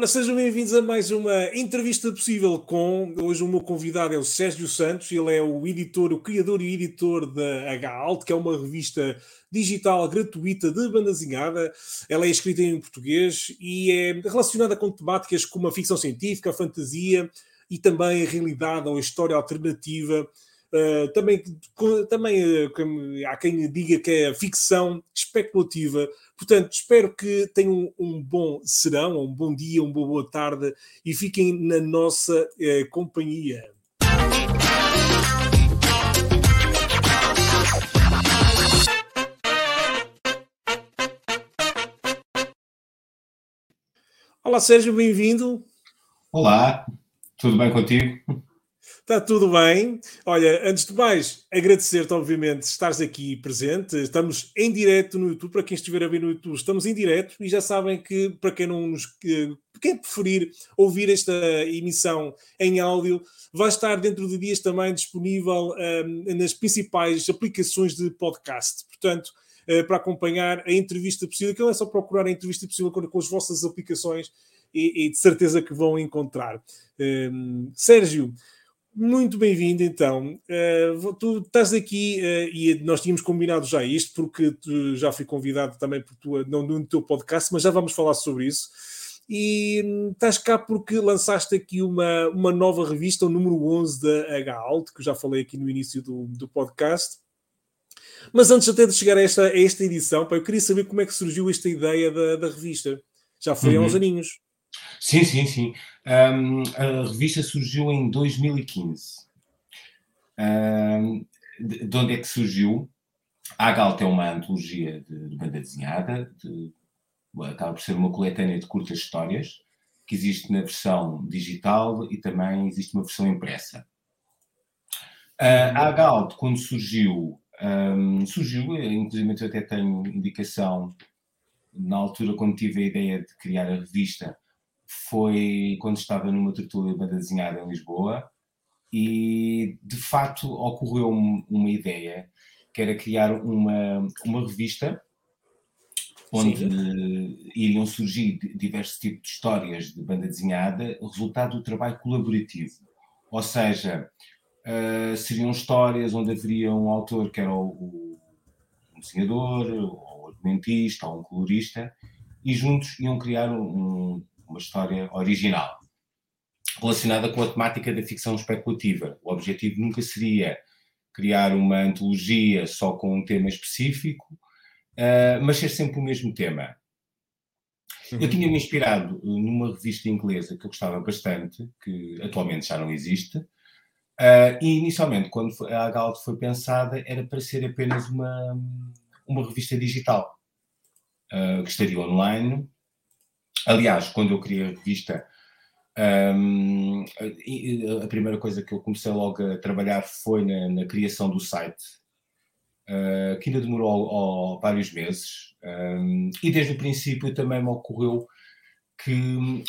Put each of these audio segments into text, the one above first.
Ora, sejam bem-vindos a mais uma entrevista possível com. Hoje o meu convidado é o Sérgio Santos, ele é o editor, o criador e editor da H-Alt, que é uma revista digital gratuita de banda desenhada. Ela é escrita em português e é relacionada com temáticas como a ficção científica, a fantasia e também a realidade ou a história alternativa. Uh, também também uh, há quem diga que é ficção especulativa. Portanto, espero que tenham um bom serão, um bom dia, uma boa tarde e fiquem na nossa uh, companhia. Olá, Sérgio, bem-vindo. Olá, tudo bem contigo? Está tudo bem. Olha, antes de mais, agradecer-te, obviamente, estares aqui presente. Estamos em direto no YouTube. Para quem estiver a ver no YouTube, estamos em direto e já sabem que, para quem não nos. Quem preferir ouvir esta emissão em áudio, vai estar dentro de dias também disponível um, nas principais aplicações de podcast. Portanto, uh, para acompanhar a entrevista possível, que não é só procurar a entrevista possível com, com as vossas aplicações e, e, de certeza que vão encontrar. Um, Sérgio, muito bem-vindo, então. Uh, tu estás aqui uh, e nós tínhamos combinado já isto, porque tu já fui convidado também por tua, não no teu podcast, mas já vamos falar sobre isso. E hum, estás cá porque lançaste aqui uma, uma nova revista, o número 11 da H-Alt, que eu já falei aqui no início do, do podcast. Mas antes até de chegar a esta, a esta edição, pá, eu queria saber como é que surgiu esta ideia da, da revista. Já foi uhum. há uns aninhos. Sim, sim, sim. Um, a revista surgiu em 2015. Um, de onde é que surgiu? A Galt é uma antologia de, de banda desenhada, de, acaba por ser uma coletânea de curtas histórias, que existe na versão digital e também existe uma versão impressa. Uh, a Galt, quando surgiu, um, surgiu, inclusive eu até tenho indicação, na altura quando tive a ideia de criar a revista, foi quando estava numa tertúlia de banda desenhada em Lisboa e de facto ocorreu uma ideia que era criar uma, uma revista onde Sim. iriam surgir diversos tipos de histórias de banda desenhada, resultado do trabalho colaborativo. Ou seja, uh, seriam histórias onde haveria um autor que era o, o um desenhador, ou um argumentista, ou um colorista, e juntos iam criar um, uma história original relacionada com a temática da ficção especulativa. O objetivo nunca seria criar uma antologia só com um tema específico, uh, mas ser sempre o mesmo tema. Eu uhum. tinha-me inspirado numa revista inglesa que eu gostava bastante, que atualmente já não existe, uh, e inicialmente, quando a Galt foi pensada, era para ser apenas uma, uma revista digital, uh, que estaria online, Aliás, quando eu criei a revista, um, a, primeira coisa que eu comecei logo a trabalhar foi na, na criação do site, uh, que ainda demorou ó, vários meses. Um, e desde o princípio também me ocorreu que hum,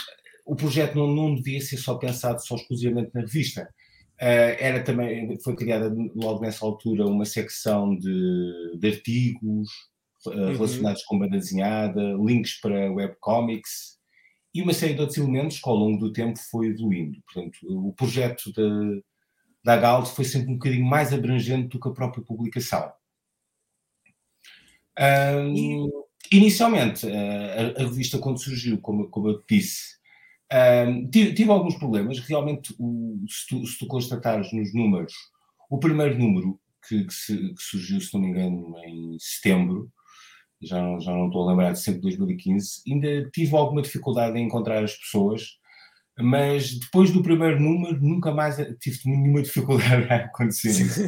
o projeto não, não devia ser só pensado só exclusivamente na revista. Uh, era também, foi criada logo nessa altura uma secção de, de artigos, uhum. relacionados com banda desenhada, links para webcomics e uma série de outros elementos que ao longo do tempo foi evoluindo. Portanto, o projeto de, da Galt foi sempre um bocadinho mais abrangente do que a própria publicação. Um, inicialmente, a, a, revista, quando surgiu, como, como eu disse, um, tive, tive, alguns problemas. Realmente, o, se, tu, se, tu, constatares nos números, o primeiro número que, que, se, que surgiu, se não me engano, em setembro, já não, já não estou a lembrar de sempre 2015, ainda tive alguma dificuldade em encontrar as pessoas, mas depois do primeiro número nunca mais tive nenhuma dificuldade a acontecer isso.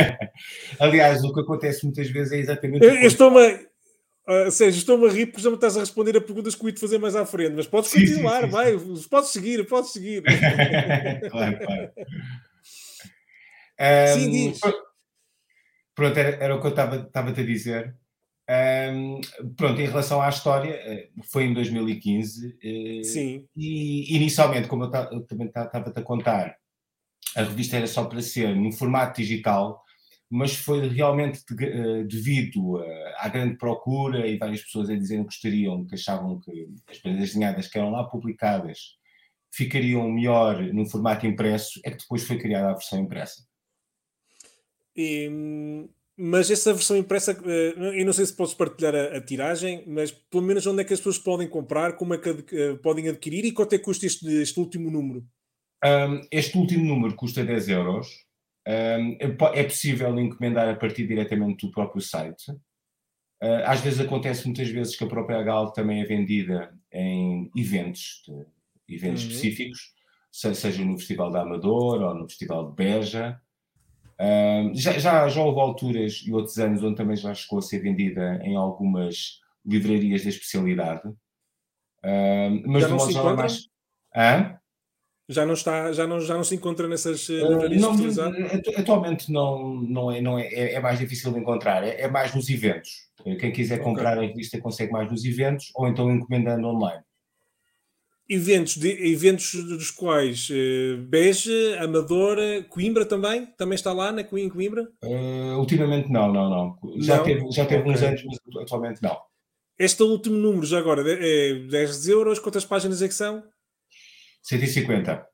Aliás, o que acontece muitas vezes é exatamente. Eu, eu estou-me. Uh, Sérgio, estou-me a rir porque já me estás a responder a perguntas que eu ia te fazer mais à frente, mas podes sim, continuar, sim, sim, vai, podes seguir, podes seguir. claro, claro. Um, sim, diz. Pronto, era, era o que eu estava a dizer. Um, pronto, em relação à história, eh, foi em 2015. Eh, Sim. E inicialmente, como eu, eu também estava-te a contar, a revista era só para ser num formato digital, mas foi realmente de, uh, devido à grande procura e várias pessoas a dizerem que gostariam, que achavam que as prendas desenhadas que eram lá publicadas ficariam melhor no formato impresso, é que depois foi criada a versão impressa. E, mas essa versão impressa, eh, eu não sei se podes partilhar a, a, tiragem, mas pelo menos onde é que as pessoas podem comprar, como é que uh, podem adquirir e quanto é que custa este, este último número? Um, este último número custa 10 euros. Um, é possível encomendar a partir diretamente do próprio site. Uh, às vezes acontece muitas vezes que a própria Gal também é vendida em eventos, eventos uhum. específicos, seja no Festival da Amador ou no Festival de Beja já, já, já houve alturas e outros anos onde também já chegou a ser vendida em algumas livrarias da especialidade. Uh, mas já não se encontra? Mais... Hã? Já não está, já não, já não se encontra nessas uh, livrarias não, Atualmente não, não, é, não é, é, é, mais difícil de encontrar, é, é mais nos eventos. Quem quiser comprar okay. a revista consegue mais nos eventos ou então encomendando online eventos, de, eventos dos quais uh, Beja, Amadora, Coimbra também? Também está lá na Coim Coimbra? Uh, ultimamente não, não, não. Já não? teve, já teve okay. uns anos, mas atualmente não. Este último número já agora é 10 euros, quantas páginas é que são? 150.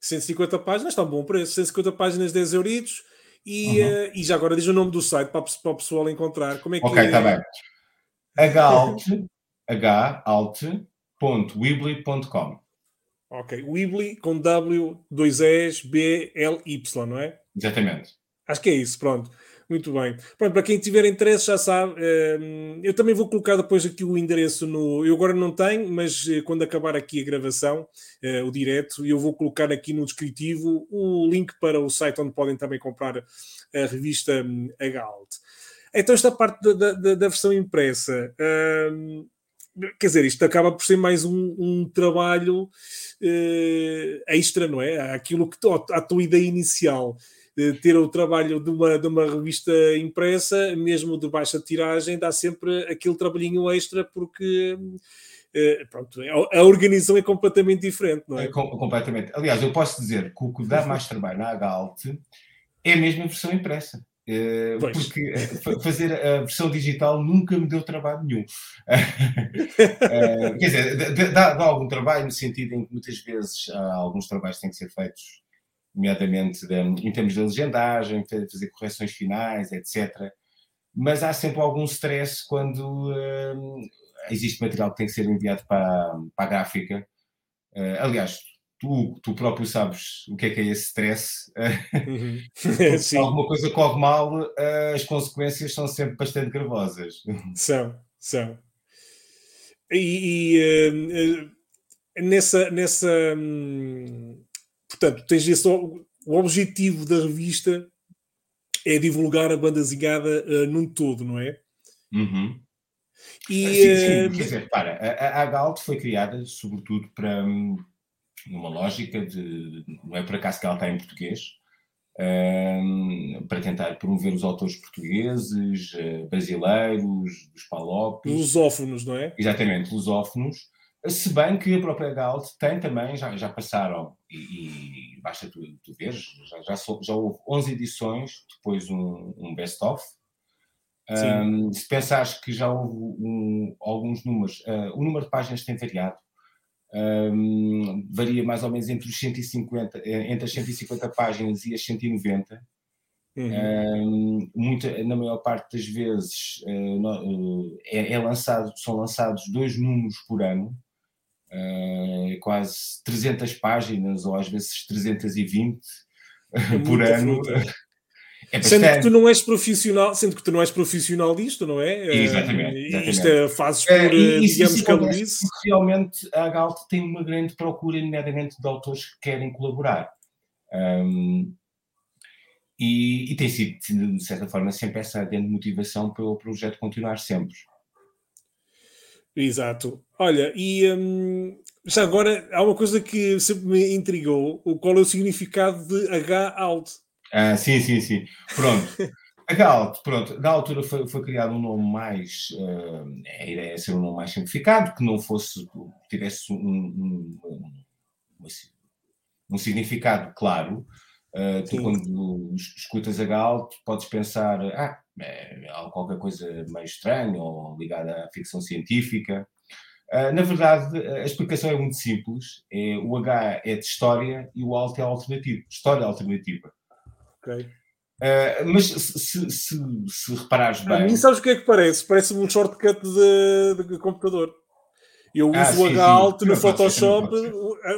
150 páginas, está um bom preço. 150 páginas, 10 euritos. E, uhum. uh, e já agora diz o nome do site para, para o pessoal encontrar. Como é que Ok, está bem. H-Alt, H-Alt, www.weebly.com. Ok, Weebly com W, 2 S, B, L, Y, não é? Exatamente. Acho que é isso, pronto. Muito bem. Pronto, para quem tiver interesse já sabe, ehm, eu também vou colocar depois aqui o endereço no. Eu agora não tenho, mas eh, quando acabar aqui a gravação, eh, o direto, eu vou colocar aqui no descritivo o link para o site onde podem também comprar a revista hum, A Galt. Então, esta parte da, da, da versão impressa. Ehm, quer dizer, isto acaba por ser mais um, um trabalho uh, extra, não é? Aquilo que a tua ideia inicial, uh, ter o trabalho de uma, de uma revista impressa, mesmo de baixa tiragem, dá sempre aquele trabalhinho extra, porque uh, pronto, a, a organização é completamente diferente, não é? é com, completamente. Aliás, eu posso dizer que o que dá mais trabalho na Galt é mesmo a versão impressa. Uh, porque uh, fazer a versão digital nunca me deu trabalho nenhum. uh, quer dizer, dá, dá, algum trabalho no sentido em que muitas vezes há alguns trabalhos têm que ser feitos, nomeadamente de, em termos de legendagem, fazer correções finais, etc. Mas há sempre algum stress quando existe material que tem que ser enviado para, para a gráfica. aliás, tu, tu próprio sabes o que é que é esse stress. Uhum. Se alguma coisa corre mal, eh, as consequências são sempre bastante gravosas. São, são. E, e uh, nessa, nessa um, portanto, tens esse, o objetivo da revista é divulgar a banda zingada uh, num todo, não é? Uhum. E, sim, sim. Quer dizer, para, a, a Galt foi criada sobretudo para, hum, numa lógica de. Não é por acaso que ela está em português, um, para tentar promover os autores portugueses, uh, brasileiros, dos palopes. Lusófonos, não é? Exatamente, lusófonos. Se bem que a própria Galt tem também, já, já passaram, e, e basta tu, tu veres, já, já, já, houve 11 edições, depois um, um best-of. Um, se pensares que já houve alguns números, uh, o número de páginas tem variado um, varia mais ou menos entre os 150, eh, entre as 150 páginas e as 190. Uhum. Um, muita, na maior parte das vezes uh, é, é, lançado, são lançados dois números por ano, uh, quase 300 páginas ou às vezes 320 é por ano. É sendo que tu não és profissional, sendo que tu não és profissional disto, não é? Exatamente. exatamente. Isto é, fazes por, é, e, digamos, cabelice. Realmente a Galt tem uma grande procura, nomeadamente de autores que querem colaborar. Um, e, e, tem sido, de certa forma, sempre essa grande motivação para o projeto continuar sempre. Exato. Olha, e hum, já agora há uma coisa que sempre me intrigou: qual é o significado de H alt? Ah, sim, sim, sim. Pronto. A Galt, pronto, da altura foi, foi criado um nome mais. Uh, a ideia é ser um nome mais simplificado, que não fosse. tivesse um, um, um, um significado claro. Uh, tu, quando escutas a Gal, podes pensar, ah, é qualquer coisa meio estranha ou ligada à ficção científica. Uh, na verdade, a explicação é muito simples. É, o H é de história e o alt é alternativo. História alternativa. Ok. Uh, mas se, se, se, se reparares bem. A mim, sabes o que é que parece? Parece um shortcut de, de computador. Eu ah, uso ah, o H alto no Photoshop,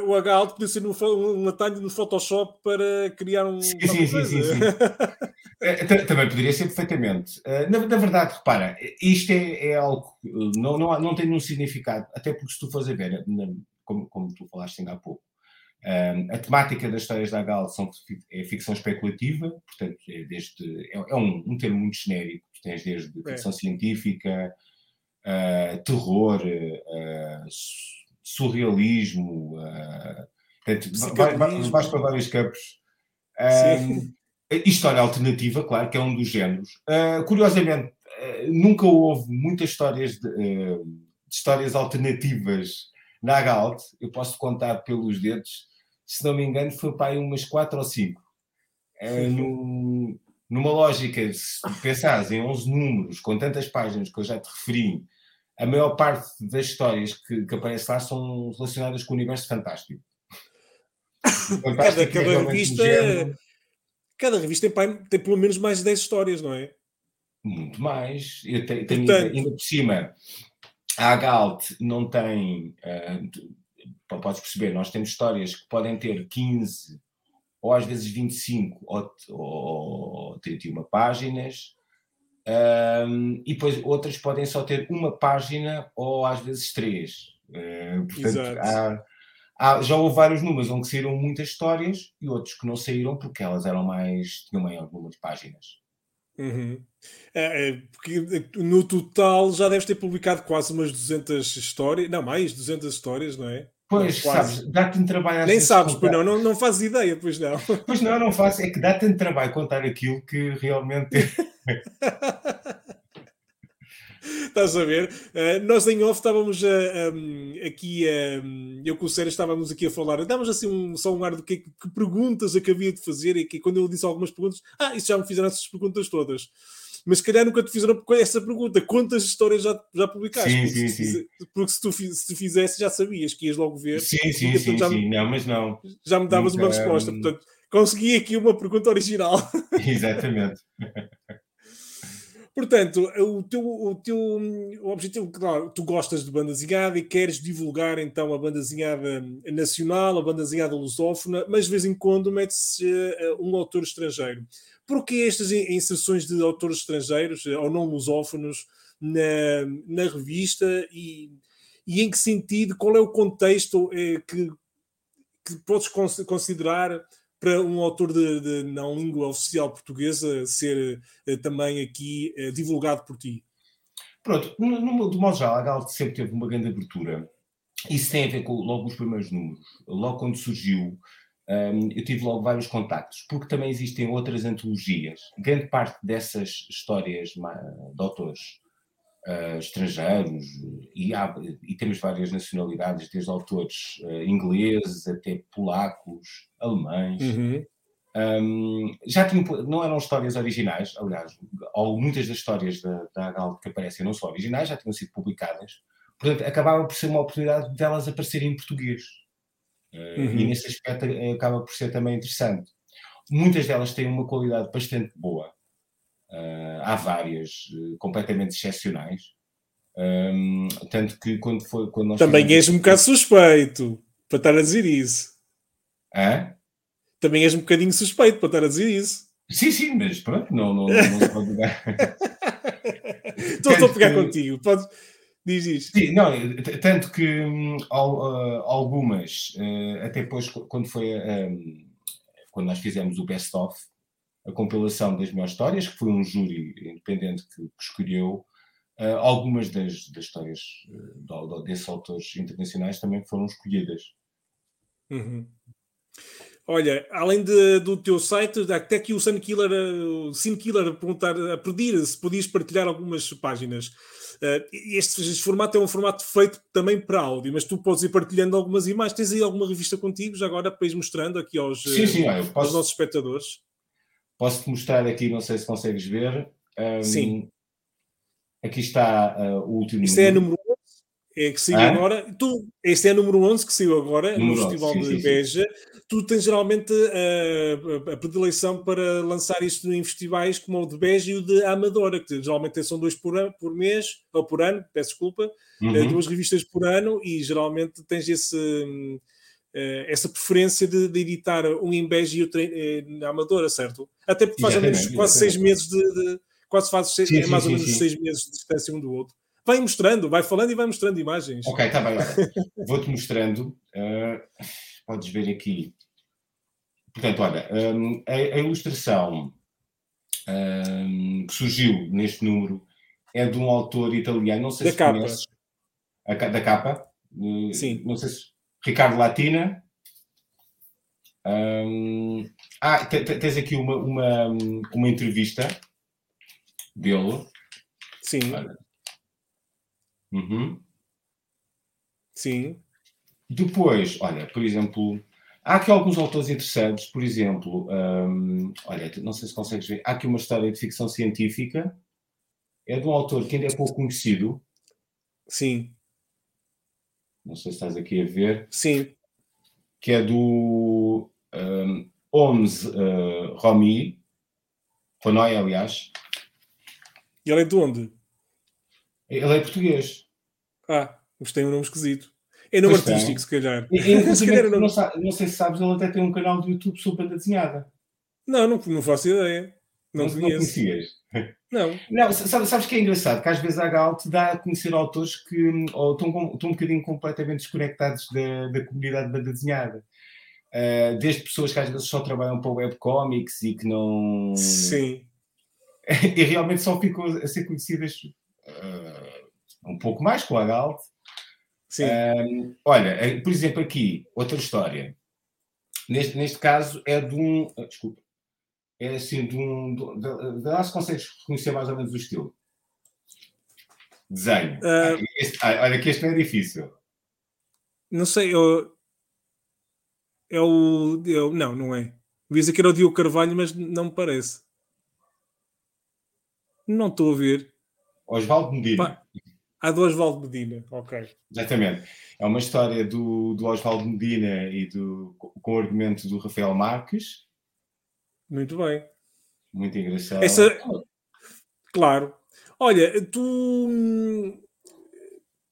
o H alto podia ser um atalho no Photoshop para criar um. Sim, sim, sim, sim, sim. Eh, também poderia ser perfeitamente. Eh, na, na verdade, repara, isto é, é algo não, não, não tem nenhum significado, até porque se tu fores a ver, como, como tu falaste ainda há pouco, eh, a temática das histórias da Gal são, é ficção especulativa, portanto, é, desde, é, é um, um termo muito genérico, tens desde é. ficção científica, uh, terror, uh, surrealismo, uh, portanto, vai, vai, vais para vários campos. Um, história alternativa, claro, que é um dos géneros. Curiosamente, nunca houve muitas histórias de, de, histórias alternativas na Galt. Eu posso contar pelos dedos, se não me engano, foi para aí umas quatro ou cinco. No, numa lógica, se pensares em 11 números, com tantas páginas que eu já te referi, a maior parte das histórias que, que aparece lá são relacionadas com o universo fantástico. cada, cada revista, cada revista tem, tem, pelo menos mais de 10 histórias, não é? Muito mais. Eu tenho, Portanto, ainda por cima, a Galt não tem. Uh, podes perceber, nós temos histórias que podem ter 15 ou às vezes 25 ou, ou 31 páginas, um, e depois outras podem só ter uma página ou às vezes três. Uh, portanto, há, há, já houve vários números onde saíram muitas histórias e outros que não saíram porque elas eram mais, tinham maior número de páginas. Uhum. É, é, porque no total já deves ter publicado quase umas 200 histórias, não mais, 200 histórias, não é? Pois, sabes, dá tanto trabalho Nem sabes, pois não, não, não fazes ideia, pois não. Pois não, não faço, é que dá tanto trabalho contar aquilo que realmente. Estás a ver? Uh, nós em off estávamos uh, um, aqui, uh, eu com o Sérgio estávamos aqui a falar, dávamos assim um, só um ar do que, que perguntas é que havia de fazer e que quando eu disse algumas perguntas, ah, isso já me fizeram essas perguntas todas mas se calhar nunca te fizeram essa pergunta: quantas histórias já, já publicaste? Sim, porque, sim, se, sim. porque se tu, se fizesse, já sabias que ias logo ver. Sim, sim, sim, já, sim. Não, mas não. Já me davas nunca, uma resposta. Hum. Portanto, consegui aqui uma pergunta original. Exatamente. Portanto, o teu, o teu o objetivo, claro, tu gostas de banda desenhada e queres divulgar então a banda desenhada nacional, a banda desenhada lusófona, mas de vez em quando mete-se uh, um autor estrangeiro. Porquê estas inserções de autores estrangeiros eh, ou não lusófonos na, na revista e, e, em que sentido, qual é o contexto que, que podes considerar para um autor de, de, não língua oficial portuguesa ser eh, também aqui divulgado por ti? Pronto, no, no, do modo geral, a Galt sempre teve uma grande abertura. Isso tem a ver com logo os primeiros números. Logo quando surgiu, um, eu tive logo vários contactos, porque também existem outras antologias. Grande parte dessas histórias de autores uh, estrangeiros, e, há, e, temos várias nacionalidades, desde autores uh, ingleses até polacos, alemães. Uhum. Um, já tinham, não eram histórias originais, aliás, ou muitas das histórias da, da que aparecem não são originais, já tinham sido publicadas, portanto, acabava por ser uma oportunidade delas de aparecerem em português. Eh, uhum. E nesse aspecto acaba por ser também interessante. Muitas delas têm uma qualidade bastante boa. Uh, há várias uh, completamente excepcionais. Um, tanto que quando foi. Quando nós Também és um bocado suspeito para estar a dizer isso. Hã? Também és um bocadinho suspeito para estar a dizer isso. Sim, sim, mas pronto, não, não, não, se pode dar. Estou a pegar que... contigo. Podes Diz isto. Sim, não, tanto que um, algumas, uh, até depois, quando foi um, quando nós fizemos o Best of, a compilação das melhores histórias, que foi um júri independente que, que escolheu, uh, algumas das, das histórias uh, desses autores internacionais também foram escolhidas. Uhum. Olha, além de, do teu site, até aqui o Sun Killer, o Sin Killer a perguntar, a pedir se podias partilhar algumas páginas. Uh, este, este, formato é um formato feito também para áudio, mas tu podes ir partilhando algumas imagens. Tens aí alguma revista contigo, já agora, para ir mostrando aqui aos, sim, sim, olha, posso, aos nossos espectadores? Posso-te mostrar aqui, não sei se consegues ver. Um, sim. Aqui está uh, o último. Isto número. é número é que saiu ah? agora. Tu, este é número 11 que saiu agora número no Festival 11, sim, de Beja. Tu tens geralmente a, a, predileção para lançar isto em festivais como o de Beja e o de Amadora, que geralmente são dois por, ano, por mês, ou por ano, peço desculpa, eh, uhum. duas revistas por ano e geralmente tens esse, eh, essa preferência de, de editar um em Beja e outro eh, na Amadora, certo? Até porque faz menos, quase seis meses de, de quase faz seis, sim, é mais sim, ou menos sim, seis meses de distância um do outro vai mostrando, vai falando e vai mostrando imagens. Ok, está bem. Vou-te mostrando. Uh, podes ver aqui. Portanto, olha, um, a, a, ilustração um, que surgiu neste número é de um autor italiano, não sei da se capa. conheces. A, da capa? Uh, Sim. Não sei se. Ricardo Latina. Um, ah, tens aqui uma, uma, uma entrevista dele. Sim. Uhum. Sim. Depois, olha, por exemplo, há aqui alguns autores interessantes, por exemplo, um, olha, não sei se consegues ver, há aqui uma história de ficção científica, é de um autor que ainda é pouco conhecido. Sim. Não sei se estás aqui a ver. Sim. Que é do um, Holmes uh, Romy, Ronoy, aliás. E ele é de onde? Ele é português. Ah, mas tem um nome esquisito. É nome pois artístico, tem. se calhar. E, se calhar não, não, não, sei se sabes, ele até tem um canal de YouTube sobre banda desenhada. Não, não, não faço ideia. Não, não, não conhecias? Não. Não, sabes, sabes que é engraçado? Que às vezes a Gal te dá a conhecer autores que ou, estão, estão um bocadinho completamente desconectados da, da comunidade de banda desenhada. Uh, desde pessoas que às vezes só trabalham para webcomics e que não. Sim. e realmente só ficam a ser conhecidas uh, um pouco mais com a Galt. Sim. Um, olha, eh, por exemplo, aqui, outra história. Neste, neste caso é de um. Uh, desculpa. É assim, de um. De, de, lá se consegues reconhecer mais ou menos o estilo. Desenho. Uh, este, olha, que este não é difícil. Não sei, eu. É o. Eu, não, não é. Diz que era o Diogo Carvalho, mas não me parece. Não estou a ver. Osvaldo Medina. Ah, do Osvaldo Medina, ok. Exatamente. É uma história do, do Osvaldo Medina e do, com o argumento do Rafael Marques. Muito bem. Muito engraçado. Essa, claro. Olha, tu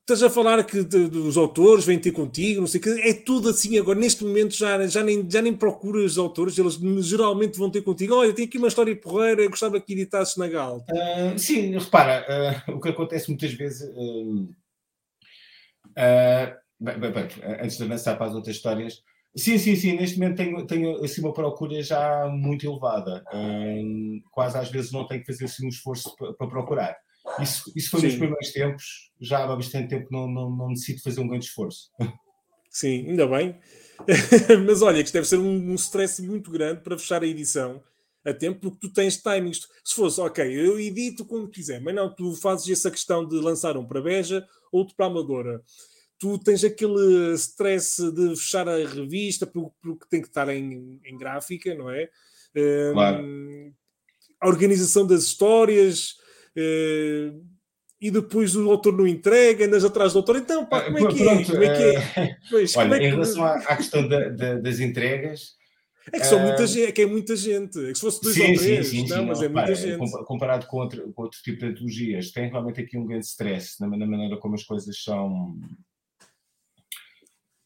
estás a falar que de, dos autores vêm ter contigo, não sei o que, é tudo assim agora, neste momento já, já, nem, já nem procuras autores, eles geralmente vão ter contigo, olha, tem aqui uma história porreira, eu gostava que editasses na Gal. Uh, sim, repara, uh, o que acontece muitas vezes, uh, bem, bem, bem, antes de avançar para as outras histórias, sim, sim, sim, neste momento tenho, tenho assim, uma procura já muito elevada, quase às vezes não tenho que fazer assim, um esforço para, procurar. Isso, isso foi Sim. nos primeiros tempos, já há bastante tempo não, não, não necessito fazer um grande esforço. Sim, ainda bem. Mas olha, que isto deve ser um, um stress muito grande para fechar a edição a tempo, porque tu tens timings. Se fosse, ok, eu edito quando quiser, mas não, tu fazes essa questão de lançar um para Beja, outro para Amadora. Tu tens aquele stress de fechar a revista, porque tem que estar em, em gráfica, não é? Claro. Um, a organização das histórias, Uh, e depois o autor não entrega, andas atrás do autor. Então, pá, como é que é? Como é que é? Pois, Olha, é que... em relação à, à questão da, da, das entregas. É que, são muita gente, é que é muita gente. É que se fosse dois sim, ou três, sim, sim, não, mas não, é muita gente. Comparado com outro, com outro tipo de antologias, tem realmente aqui um grande stress na, na maneira como as coisas são,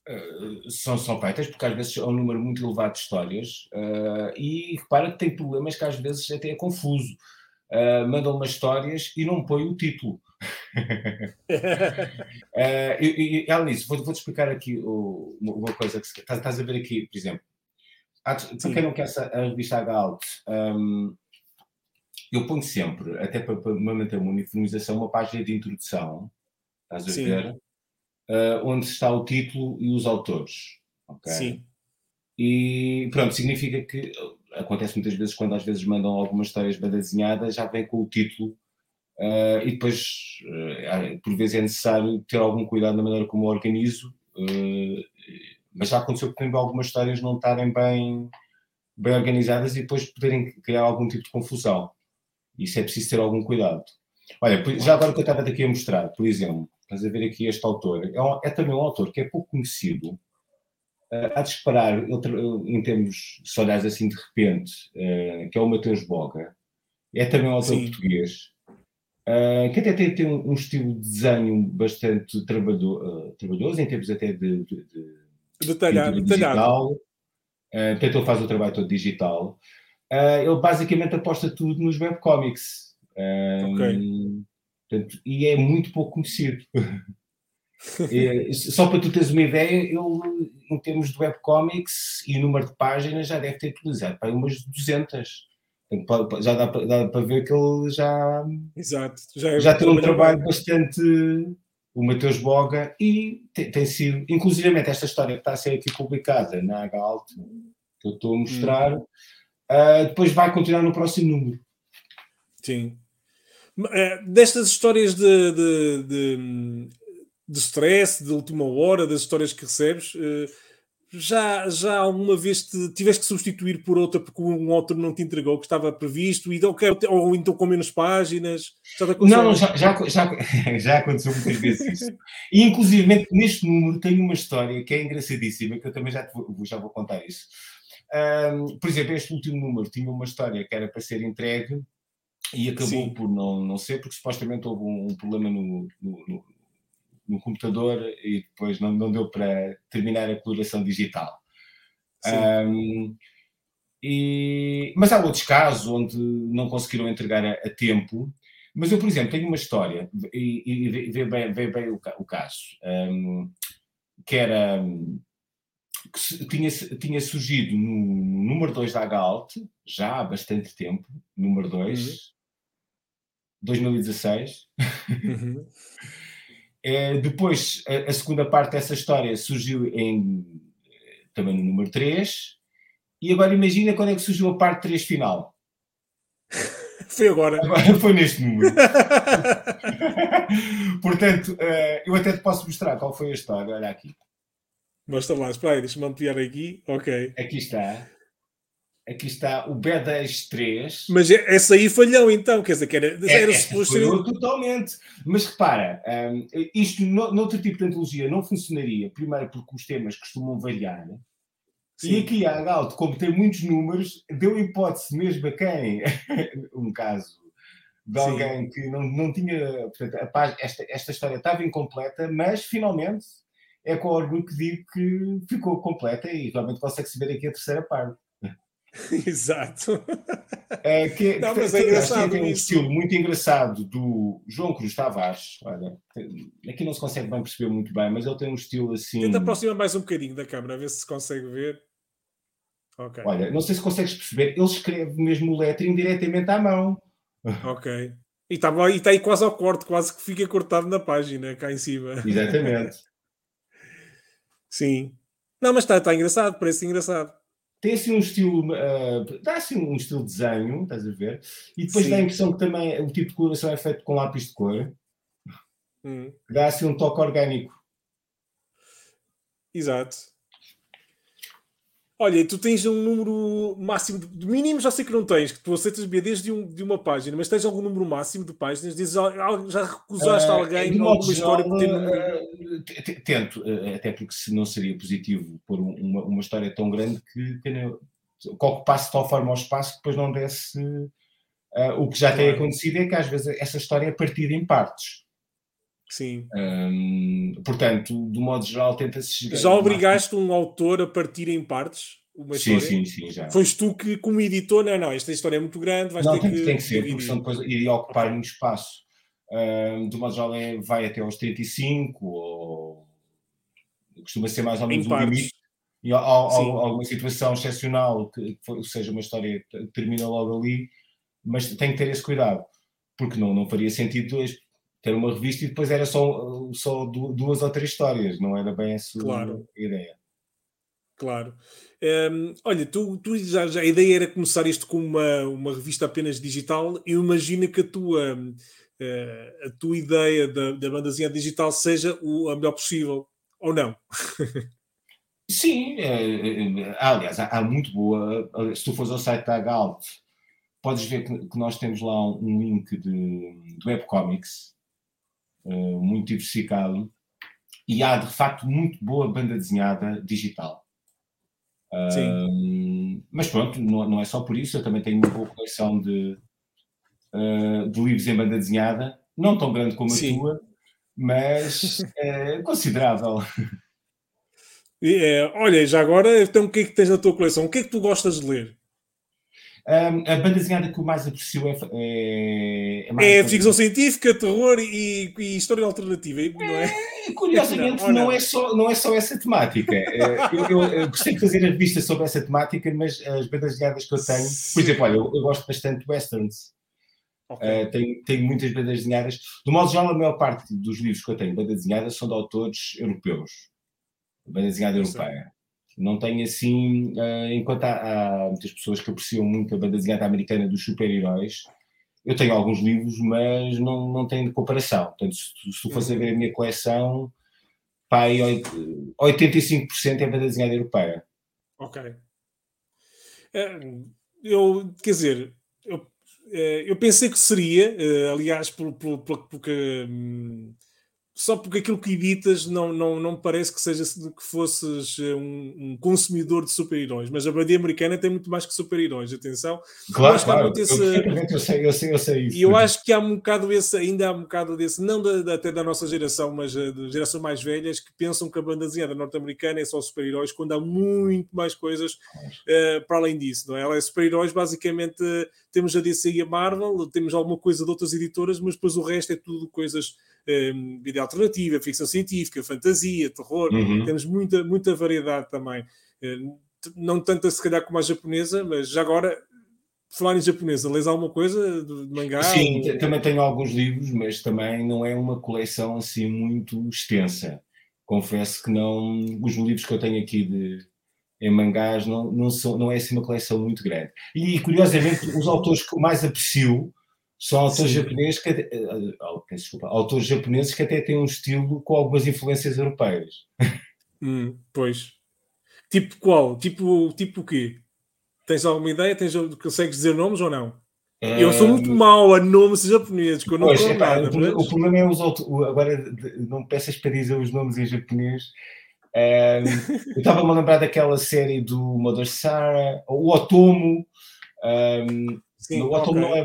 Uh, são, são feitas, porque às vezes é um número muito elevado de histórias uh, e repara que tem problemas que às vezes até é confuso uh, mandam umas histórias e não põe o título. uh, e, e, disso, vou-te vou explicar aqui o, uma coisa que estás, estás, a ver aqui, por exemplo. Há, para quem não quer a revista H-Out, um, eu ponho sempre, até para, para manter uma uniformização, uma página de introdução, estás a Sim. ver? Uh, onde está o título e os autores. Okay? Sim. E pronto, significa que acontece muitas vezes quando às vezes mandam algumas histórias bem desenhadas, já vem com o título Uh, e depois, uh, por vezes, é necessário ter algum cuidado na maneira como organizo. Uh, mas já aconteceu, exemplo, algumas histórias não estarem bem, bem organizadas e depois poderem criar algum tipo de confusão. Isso é preciso ter algum cuidado. Olha, já agora que eu estava aqui a mostrar, por exemplo, estás a ver aqui este autor, é, um, é também um autor que é pouco conhecido, uh, a disparar, em termos, se olhares assim de repente, uh, que é o Mateus Boga, é também um autor Sim. português, uh, que até tem, tem um, um, estilo de desenho bastante trabalho, uh, trabalhoso, em termos até de, de, de detalhado. Digital. Uh, tentou fazer o trabalho todo digital. Uh, ele basicamente aposta tudo nos webcomics. Uh, ok. Portanto, e é muito pouco conhecido. é, só para tu teres uma ideia, ele, em termos de webcomics e número de páginas, já deve ter utilizado para umas 200. Já dá para, dá para ver que ele já, Exato. já, é já tem um trabalho bem. bastante. O Mateus Boga, e tem, tem, sido, inclusive esta história que está a ser aqui publicada na H-Alt, que eu estou a mostrar, hum. uh, depois vai continuar no próximo número. Sim. Uh, destas histórias de, de, de, de stress, de última hora, das histórias que recebes, uh, já, já alguma vez te, tiveste que substituir por outra porque um outro não te entregou que estava previsto e, ou, ou então com menos páginas? Já não, já, já, já, já, aconteceu muitas vezes isso. E inclusive neste número tem uma história que é engraçadíssima, que eu também já, vou, já vou contar isso. Um, por exemplo, este último número tinha uma história que era para ser entregue e acabou Sim. por não, não ser, porque supostamente houve um, um problema no, no, no computador e depois não, não deu para terminar a coloração digital. Um, e, mas há outros casos onde não conseguiram entregar a, a, tempo. Mas eu, por exemplo, tenho uma história, e, e vê bem, vê bem o, o caso, um, que era que tinha, tinha surgido no, no número 2 da Galt, já há bastante tempo, número 2, uhum. 2016. Uhum. É, depois, a, a, segunda parte dessa história surgiu em, também no número 3. E agora imagina quando é que surgiu a parte 3 final. Foi agora. agora foi neste número. Portanto, uh, eu até te posso mostrar qual foi a história. Olha aqui. Mostra lá, espera aí, deixa-me ampliar aqui. Ok. Aqui está. Aqui está o B10 3. Mas é, essa aí falhou então, quer dizer, que era, é, era suposto ser. totalmente. Mas repara, um, isto no, noutro tipo de antologia não funcionaria, primeiro porque os temas costumam variar. Sim. E aqui a Galto, como tem muitos números, deu hipótese mesmo a quem? um caso de alguém Sim. que não, não tinha. Portanto, esta, esta história estava incompleta, mas finalmente é com orgulho que digo que ficou completa e realmente consegue-se ver aqui a terceira parte. Exato. É, que, não, mas é engraçado. Tem um estilo muito engraçado do João Cruz Tavares. Olha, aqui não se consegue bem perceber muito bem, mas ele tem um estilo assim. Tenta aproximar mais um bocadinho da câmera, a ver se se consegue ver. Okay. Olha, não sei se consegues perceber, ele escreve mesmo o lettering diretamente à mão. Ok. E está tá aí quase ao corte, quase que fica cortado na página, cá em cima. Exatamente. Sim. Não, mas está tá engraçado, parece engraçado tem assim um estilo, uh, dá assim um estilo de desenho, estás a ver? E depois Sim. dá a impressão que também o tipo de coloração é feito com lápis de cor. Hum. Dá assim um toque orgânico. Exato. Olha, tu tens um número máximo de mínimo, já sei que não tens, que tu aceitas BDs de, um, de uma página, mas tens algum número máximo de páginas? Dizes, já recusaste uh, alguém alguma história por ter... uh, Tento, uh, até porque se não seria positivo pôr uma, uma história tão grande que, que, que ocupasse de tal forma ao espaço que depois não desse. o que já tem acontecido é que às vezes essa história é partida em partes. Sim. Portanto, do modo geral, tenta-se Já obrigaste um autor a partir em partes? Uma sim, sim, sim, já. Foste tu que, como editor, não, não, esta história é muito grande, vais não, ter tem, que. Tem que ser, porque senão depois iria ocupar muito espaço. Do modo geral, é, vai até aos 35, ou costuma ser mais ou menos um limite. E há, alguma situação excepcional que, que seja uma história que termina logo ali, mas tem que ter esse cuidado, porque não, não faria sentido ter uma revista e depois era só, só duas ou três histórias, não era bem essa claro. a ideia. Claro. Um, olha, tu, tu já, já, a ideia era começar isto com uma, uma revista apenas digital. Eu imagino que a tua, uh, a tua ideia da, da bandazinha digital seja o, a melhor possível, ou não? Sim, é, é, aliás, há, há, muito boa. Se tu fores ao site da Galt, podes ver que, que, nós temos lá um link de, de webcomics uh, muito diversificado e há de facto muito boa banda desenhada digital. Uh, mas pronto, não, não, é só por isso, eu também tenho uma boa coleção de, uh, de livros em banda desenhada, não tão grande como a Sim. tua, mas é considerável. É, olha, já agora, então o que é que tens na tua coleção? O que é que tu gostas de ler? Um, a banda desenhada que eu mais aprecio é. É, é, é ficção científica, terror e, e, história alternativa, não é? é curiosamente, não, não, não, É só, não é só essa temática. É, eu, eu, eu, gostei de fazer a revista sobre essa temática, mas as bandas desenhadas que eu tenho. Por exemplo, olha, eu, eu gosto bastante de westerns. Okay. Uh, tenho, tenho muitas bandas desenhadas. Do modo geral, a maior parte dos livros que eu tenho, bandas desenhadas, são de autores europeus. Banda desenhada europeia. Não tenho assim, uh, enquanto há, há, muitas pessoas que apreciam muito a banda desenhada americana dos super-heróis, eu tenho alguns livros, mas não, não tenho de comparação. Portanto, se, se tu fores a ver a minha coleção, pá, 85% é banda desenhada europeia. Ok. É, eu, quer dizer, eu, é, eu pensei que seria, eh, aliás, por, por, por, porque hum, só porque aquilo que editas não, não, não parece que seja que fosses eh, um, um consumidor de super-heróis, mas a bandeira americana tem muito mais que super-heróis, atenção. Claro, eu claro, esse... eu, sei, eu, sei, eu sei isso. E eu acho que há um bocado esse, ainda há um bocado desse, não da, da, até da nossa geração, mas eh, de gerações mais velhas, que pensam que a banda desenhada norte-americana é só super-heróis, quando há muito mais coisas uh, para além disso, não é? Ela é super-heróis, basicamente temos a DC e a Marvel, temos alguma coisa de outras editoras, mas depois o resto é tudo coisas um, vida alternativa, ficção científica, fantasia, terror, uhum. temos muita, muita variedade também. Uh, não tanta se calhar como a japonesa, mas já agora, falar em japonesa, lês alguma coisa de mangá? Sim, ou... também tenho alguns livros, mas também não é uma coleção assim muito extensa. Confesso que não, os livros que eu tenho aqui de, em mangás não, não, são, não é assim uma coleção muito grande. E curiosamente, os autores que eu mais aprecio são autores japoneses que, desculpa, autores japoneses que até têm um estilo com algumas influências europeias. Hum, pois. Tipo qual? Tipo, tipo o quê? Tens alguma ideia? Tens, consegues dizer nomes ou não? Eu sou muito mau a nomes japoneses, que eu não pois, é, nada. O, mas... o, problema é os autores. Agora, não peças para dizer os nomes em japonês. Um, eu estava-me a lembrar daquela série do Mother Sarah, o Otomo. Um, Sim, o Otto okay. não é,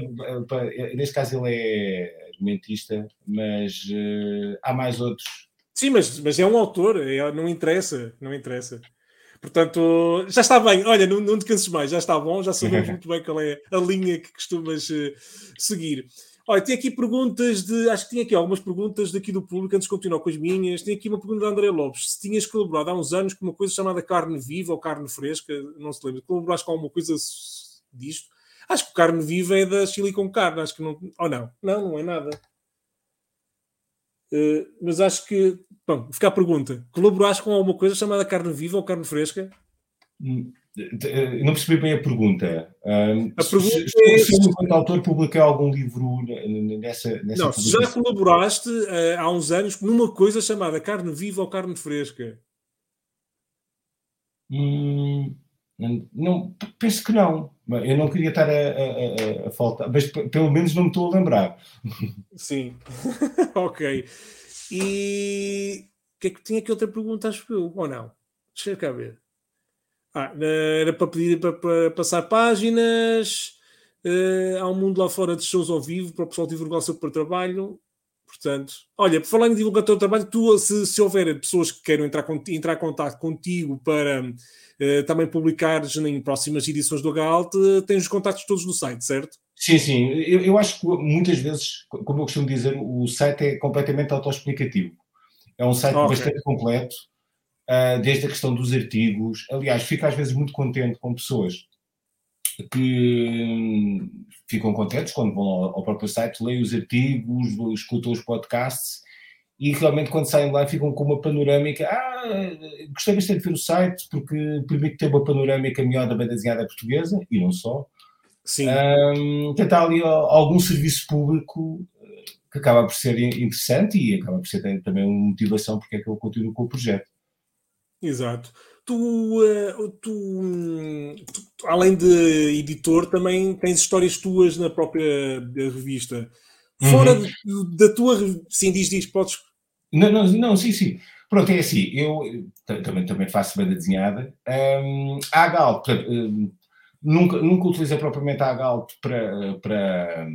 é, neste caso ele é argumentista, mas uh, há mais outros. Sim, mas, mas é um autor, é, não interessa, não interessa. Portanto, já está bem. Olha, não, não te canses mais, já está bom, já sabemos muito bem qual é a linha que costumas uh, seguir. Olha, tem aqui perguntas de. Acho que tinha aqui algumas perguntas daqui do público antes de continuar com as minhas. Tem aqui uma pergunta da André Lopes. Se tinhas colaborado há uns anos com uma coisa chamada carne viva ou carne fresca, não se lembra. Colaboraste com alguma coisa disto? Acho que o carne viva é da Chile com carne, acho que não. Ou não? Não, não é nada. Uh, mas acho que. Bom, fica a pergunta: colaboraste com alguma coisa chamada carne viva ou carne fresca? Hum, não percebi bem a pergunta. Um, a pergunta se, é. Se, enquanto autor, publiquei algum livro nessa. nessa não, se já colaboraste uh, há uns anos numa coisa chamada carne viva ou carne fresca? Hum, não, penso que não. Eu não queria estar a, a, a, a faltar, mas pelo menos não me estou a lembrar. Sim, ok. E que é que tinha aqui outra pergunta, acho eu, ou não? Deixa eu cá ver. Ah, era para pedir para, para passar páginas. Uh, há um mundo lá fora de shows ao vivo para o pessoal divulgar o seu trabalho. Portanto, olha, por falar em divulgar o teu trabalho, tu, se, se houver pessoas que queiram entrar, entrar em contato contigo para uh, também publicares em próximas edições do HALT, tens os contactos todos no site, certo? Sim, sim. Eu, eu, acho que muitas vezes, como eu costumo dizer, o site é completamente autoexplicativo. É um site okay. bastante completo, uh, desde a questão dos artigos. Aliás, fico às vezes muito contente com pessoas que ficam contentes quando vão ao, próprio site, leem os artigos, escutam os podcasts e realmente quando saem lá ficam com uma panorâmica. Ah, gostei bastante de ver o site porque permite ter uma panorâmica melhor da banda desenhada portuguesa e não só. Sim. Um, tentar ali algum serviço público que acaba por ser interessante e acaba por ser também uma motivação porque é que eu continuo com o projeto. Exato. Tu, uh, tu, tu, além de editor, também tens histórias tuas na própria revista. Fora uhum. da tua. Sim, diz, diz, podes. Não, não, não, sim, sim. Pronto, é assim, eu também, também faço banda desenhada. Um, a Agalt, um, nunca, nunca utilizei propriamente a Agalt para, para,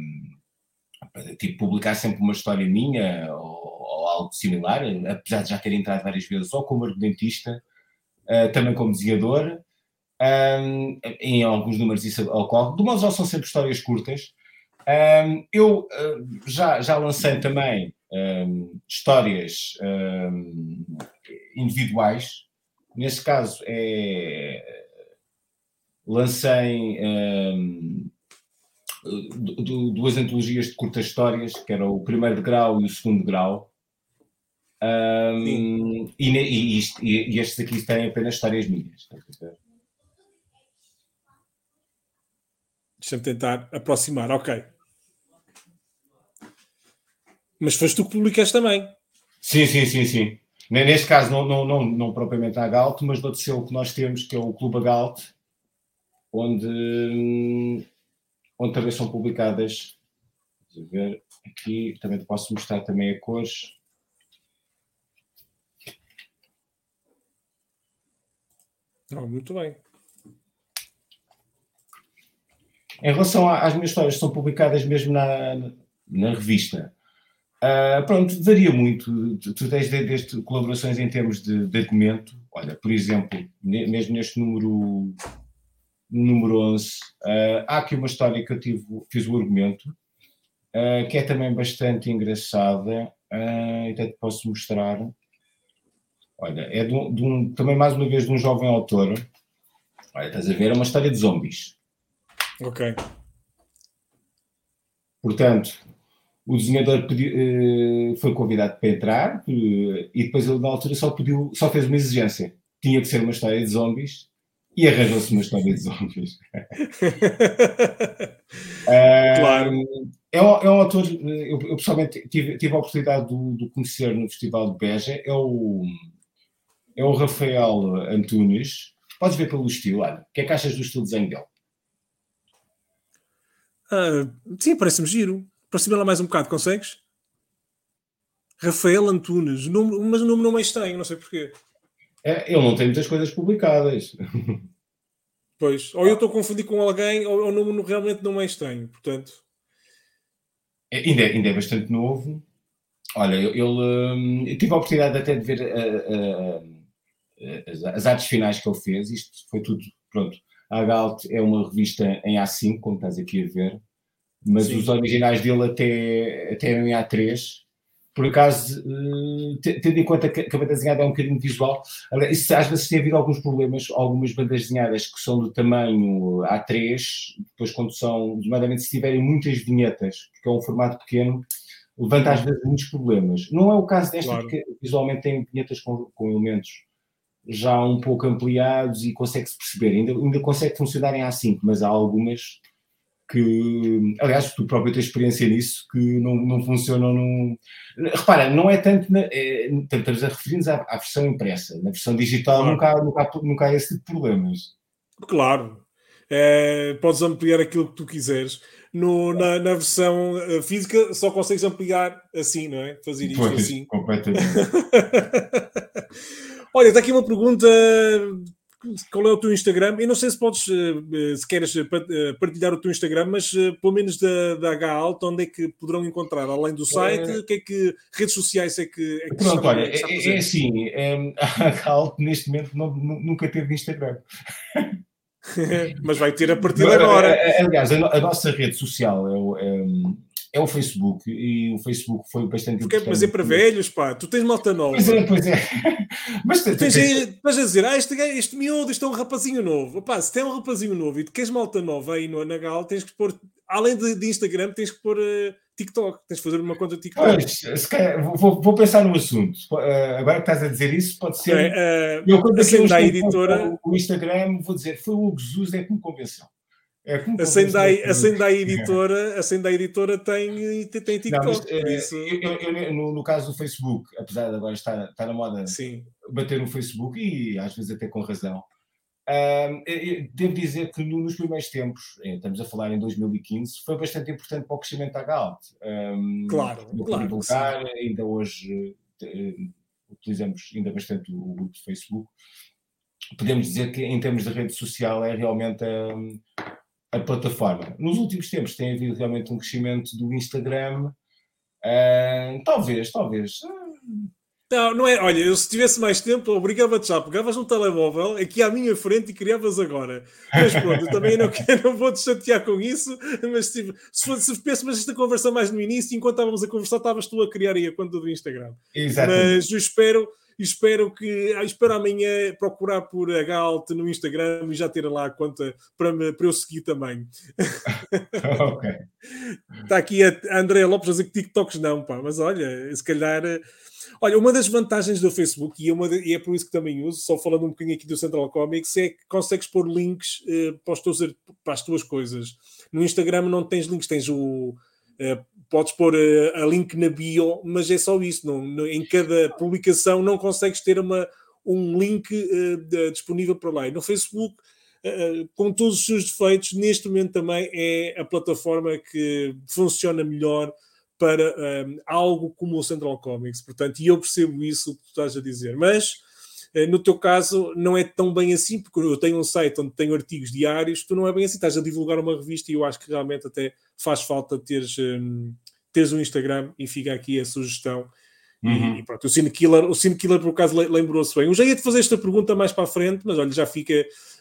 para tipo, publicar sempre uma história minha ou, ou, algo similar, apesar de já ter entrado várias vezes, ou como argumentista, uh, também como desenhador. Um, em alguns números isso ocorre. De modo são sempre histórias curtas. Um, eu uh, já, já lancei também um, histórias um, individuais. Nesse caso, é, lancei duas antologias de curtas histórias, que era o primeiro grau e o segundo grau. Um, e, e, e, estes aqui têm apenas histórias minhas. Deixa-me tentar aproximar, ok. Mas foste tu que publicaste também. Sim, sim, sim, sim. Neste caso, não, não, não, não propriamente a Galt, mas do selo que nós temos, que é o Clube Galt, onde, onde também são publicadas. Vamos ver aqui, também te posso mostrar também a cores. Muito bem. Em relação às minhas histórias, são publicadas mesmo na, na revista. Uh, pronto, varia muito. Tu, tens desde colaborações em termos de, de argumento. Olha, por exemplo, mesmo neste número, número 11, uh, ah, há aqui uma história que eu tive, fiz o argumento, uh, que é também bastante engraçada. Uh, até te posso mostrar. Olha, é de um, de um, também mais uma vez de um jovem autor. Olha, estás a ver? É uma história de zombies. Ok. Portanto, o desenhador pediu, uh, foi convidado para entrar uh, e depois ele na altura só pediu, só fez uma exigência. Tinha que ser uma história de zombies e arranjou-se uma história de zombies. claro. É um, é um autor, eu, eu pessoalmente tive, tive a oportunidade de, de conhecer no Festival de Beja, é o, é o Rafael Antunes. Podes ver pelo estilo, olha, o que é que achas do estilo de desenho dele? Uh, sim, parece-me giro. Aproxima lá mais um bocado, consegues? Rafael Antunes, nome, mas o nome não é estranho, não sei porquê. É, ele não tem muitas coisas publicadas. Pois, ou eu estou a confundir com alguém, ou o nome realmente não é estranho, portanto. É, ainda, é, ainda é bastante novo. Olha, eu, eu, hum, eu, tive a oportunidade até de ver uh, uh, as, as, artes finais que ele fez. Isto foi tudo, pronto. A Galt é uma revista em A5, como estás aqui a ver mas Sim. os originais dele até, até eram em A3. Por acaso, eh, tendo em conta que a banda desenhada é um bocadinho visual, isso às vezes tem havido alguns problemas, algumas bandas desenhadas que são do tamanho A3, depois quando são, nomeadamente se tiverem muitas vinhetas, porque é um formato pequeno, levanta às vezes muitos problemas. Não é o caso desta, claro. porque visualmente tem vinhetas com, com elementos já um pouco ampliados e consegue-se perceber, ainda, ainda consegue funcionar em A5, mas há algumas que, aliás, tu próprio tens experiência nisso, que não, não funcionam num... Repara, não é tanto, na, é, estamos a referir-nos à, à, versão impressa, na versão digital claro. nunca, há, nunca, há, nunca há esse tipo de problemas. Claro, é, podes ampliar aquilo que tu quiseres. No, na, na, versão eh, física só consegues ampliar assim, não é? Fazer isto assim. Completamente. Olha, está aqui uma pergunta qual é o teu Instagram? Eu não sei se podes, eh, eh, se queres eh, partilhar o teu Instagram, mas pelo menos da, da H Alta, onde é que poderão encontrar? Além do site, é... que é que redes sociais é que. É que Pronto, olha, é, é, assim, é, a H Alta neste momento não, nunca teve Instagram. mas vai ter a partir de agora. Aliás, a, a, nossa rede social é o. É, o Facebook e o Facebook foi bastante Porque, importante. Mas é para velhos, pá, tu tens malta nova. Pois é, pois é. mas tu tens, tens... a dizer, ah, este, este miúdo, isto é um rapazinho novo. Pá, se tem um rapazinho novo e tu queres malta nova aí no Anagal, tens que pôr, além de, de Instagram, tens que pôr uh, TikTok, tens que fazer uma conta TikTok. Pois, calhar, vou, vou, pensar no assunto. Uh, agora que estás a dizer isso, pode ser. É, uh, eu, quando assim, da editora. O Instagram, vou dizer, foi o Jesus é que me convenceu. É a Sendai, a Sendai editora, a Sendai editora tem, tem TikTok. Não, mas, é, isso... eu, eu, no, no, caso do Facebook, apesar de agora estar, estar na moda Sim. bater no Facebook, e às vezes até com razão, um, devo dizer que nos primeiros tempos, eh, estamos a falar em 2015, foi bastante importante para o crescimento da Galt. Um, claro, claro. Divulgar, ainda hoje uh, utilizamos ainda bastante o grupo de Facebook. Podemos dizer que, em termos de rede social, é realmente a, a plataforma. Nos últimos tempos tem havido realmente um crescimento do Instagram. Uh, talvez, talvez. Não, não é. Olha, eu se tivesse mais tempo, obrigava-te já. Pegavas um telemóvel aqui à minha frente e criavas agora. Mas pronto, eu também não, quero, não vou te chatear com isso. Mas se, se, fosse, se pensássemos esta conversa mais no início, enquanto estávamos a conversar, estavas tu a criar aí a conta do Instagram. Exatamente. Mas eu espero espero que ah, espero amanhã procurar por a Galt no Instagram e já ter lá a conta para, me, para eu seguir também. ok. Está aqui a André Lopes a dizer que TikToks não, pá, mas olha, se calhar. Olha, uma das vantagens do Facebook, e, é uma e é por isso que também uso, só falando um bocadinho aqui do Central Comics, é que consegues pôr links eh, para, teus, para, as tuas coisas. No Instagram não tens links, tens o. Eh, podes pôr a, eh, a, link na bio, mas é só isso. Não, não, em cada publicação não consegues ter uma, um link uh, disponível para lá. E no Facebook, uh, com todos os seus defeitos, neste momento também é a plataforma que funciona melhor para um, algo como o Central Comics. Portanto, e eu percebo isso que tu estás a dizer. Mas no teu caso, não é tão bem assim, porque eu tenho um site onde tenho artigos diários, tu não é bem assim, estás a divulgar uma revista e eu acho que realmente até faz falta teres, um, teres um Instagram e fica aqui a sugestão. Uhum. E, pronto, o Cine Killer, o Cine Killer por acaso lembrou-se bem. Eu já ia te fazer esta pergunta mais para a frente, mas olha, já fica,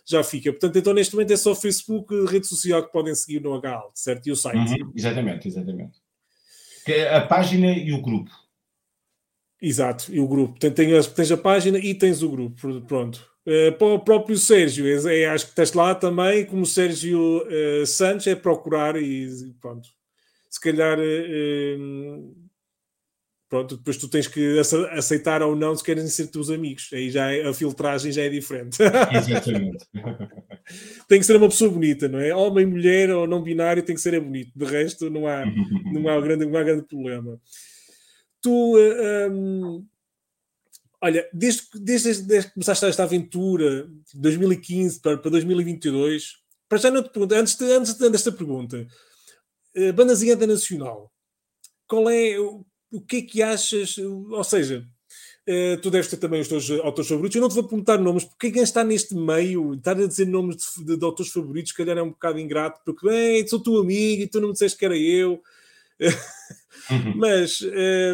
já fica. Portanto, então neste momento é só o Facebook, rede social que podem seguir no HAL, certo? E o site. Uhum. Exatamente, exatamente. É a página e o grupo. Exato, e o grupo. Portanto, tens, tens a página e tens o grupo. Pronto. Uh, para o próprio Sérgio, é, é, acho que estás lá também, como Sérgio uh, Santos, é procurar e pronto se calhar uh, pronto, depois tu tens que aceitar ou não se querem ser teus amigos. Aí já é, a filtragem já é diferente. Exatamente. tem que ser uma pessoa bonita, não é? Homem, mulher ou não binário tem que ser bonito. De resto, não há, não há, grande, não há grande problema. Tu, um, olha, desde, desde, desde que começaste esta aventura, de 2015 para, para 2022, para já não te pergunto, antes, de, antes desta pergunta, desenhada nacional, qual é o, o que é que achas? Ou seja, uh, tu deves ter também os teus autores favoritos. Eu não te vou perguntar nomes, porque quem está neste meio, estar a dizer nomes de, de, de autores favoritos, se calhar é um bocado ingrato, porque bem, sou teu amigo e tu não me disseste que era eu. Uhum. Mas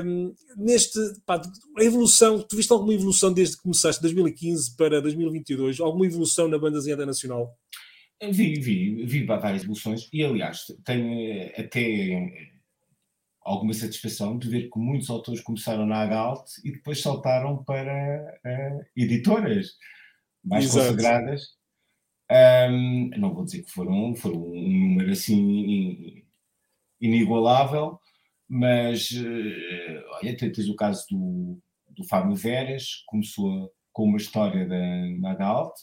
um, neste pá, a evolução, tu viste alguma evolução desde que começaste 2015 para 2022? Alguma evolução na banda desenhada nacional? Vi, vi, vi várias evoluções e, aliás, tenho eh, até alguma satisfação de ver que muitos autores começaram na Agalt e depois saltaram para uh, editoras mais Exato. consagradas. Um, não vou dizer que foram, foram um número assim inigualável, mas uh, olha, tens o caso do, do Fábio Veras, começou com uma história da, na Agalt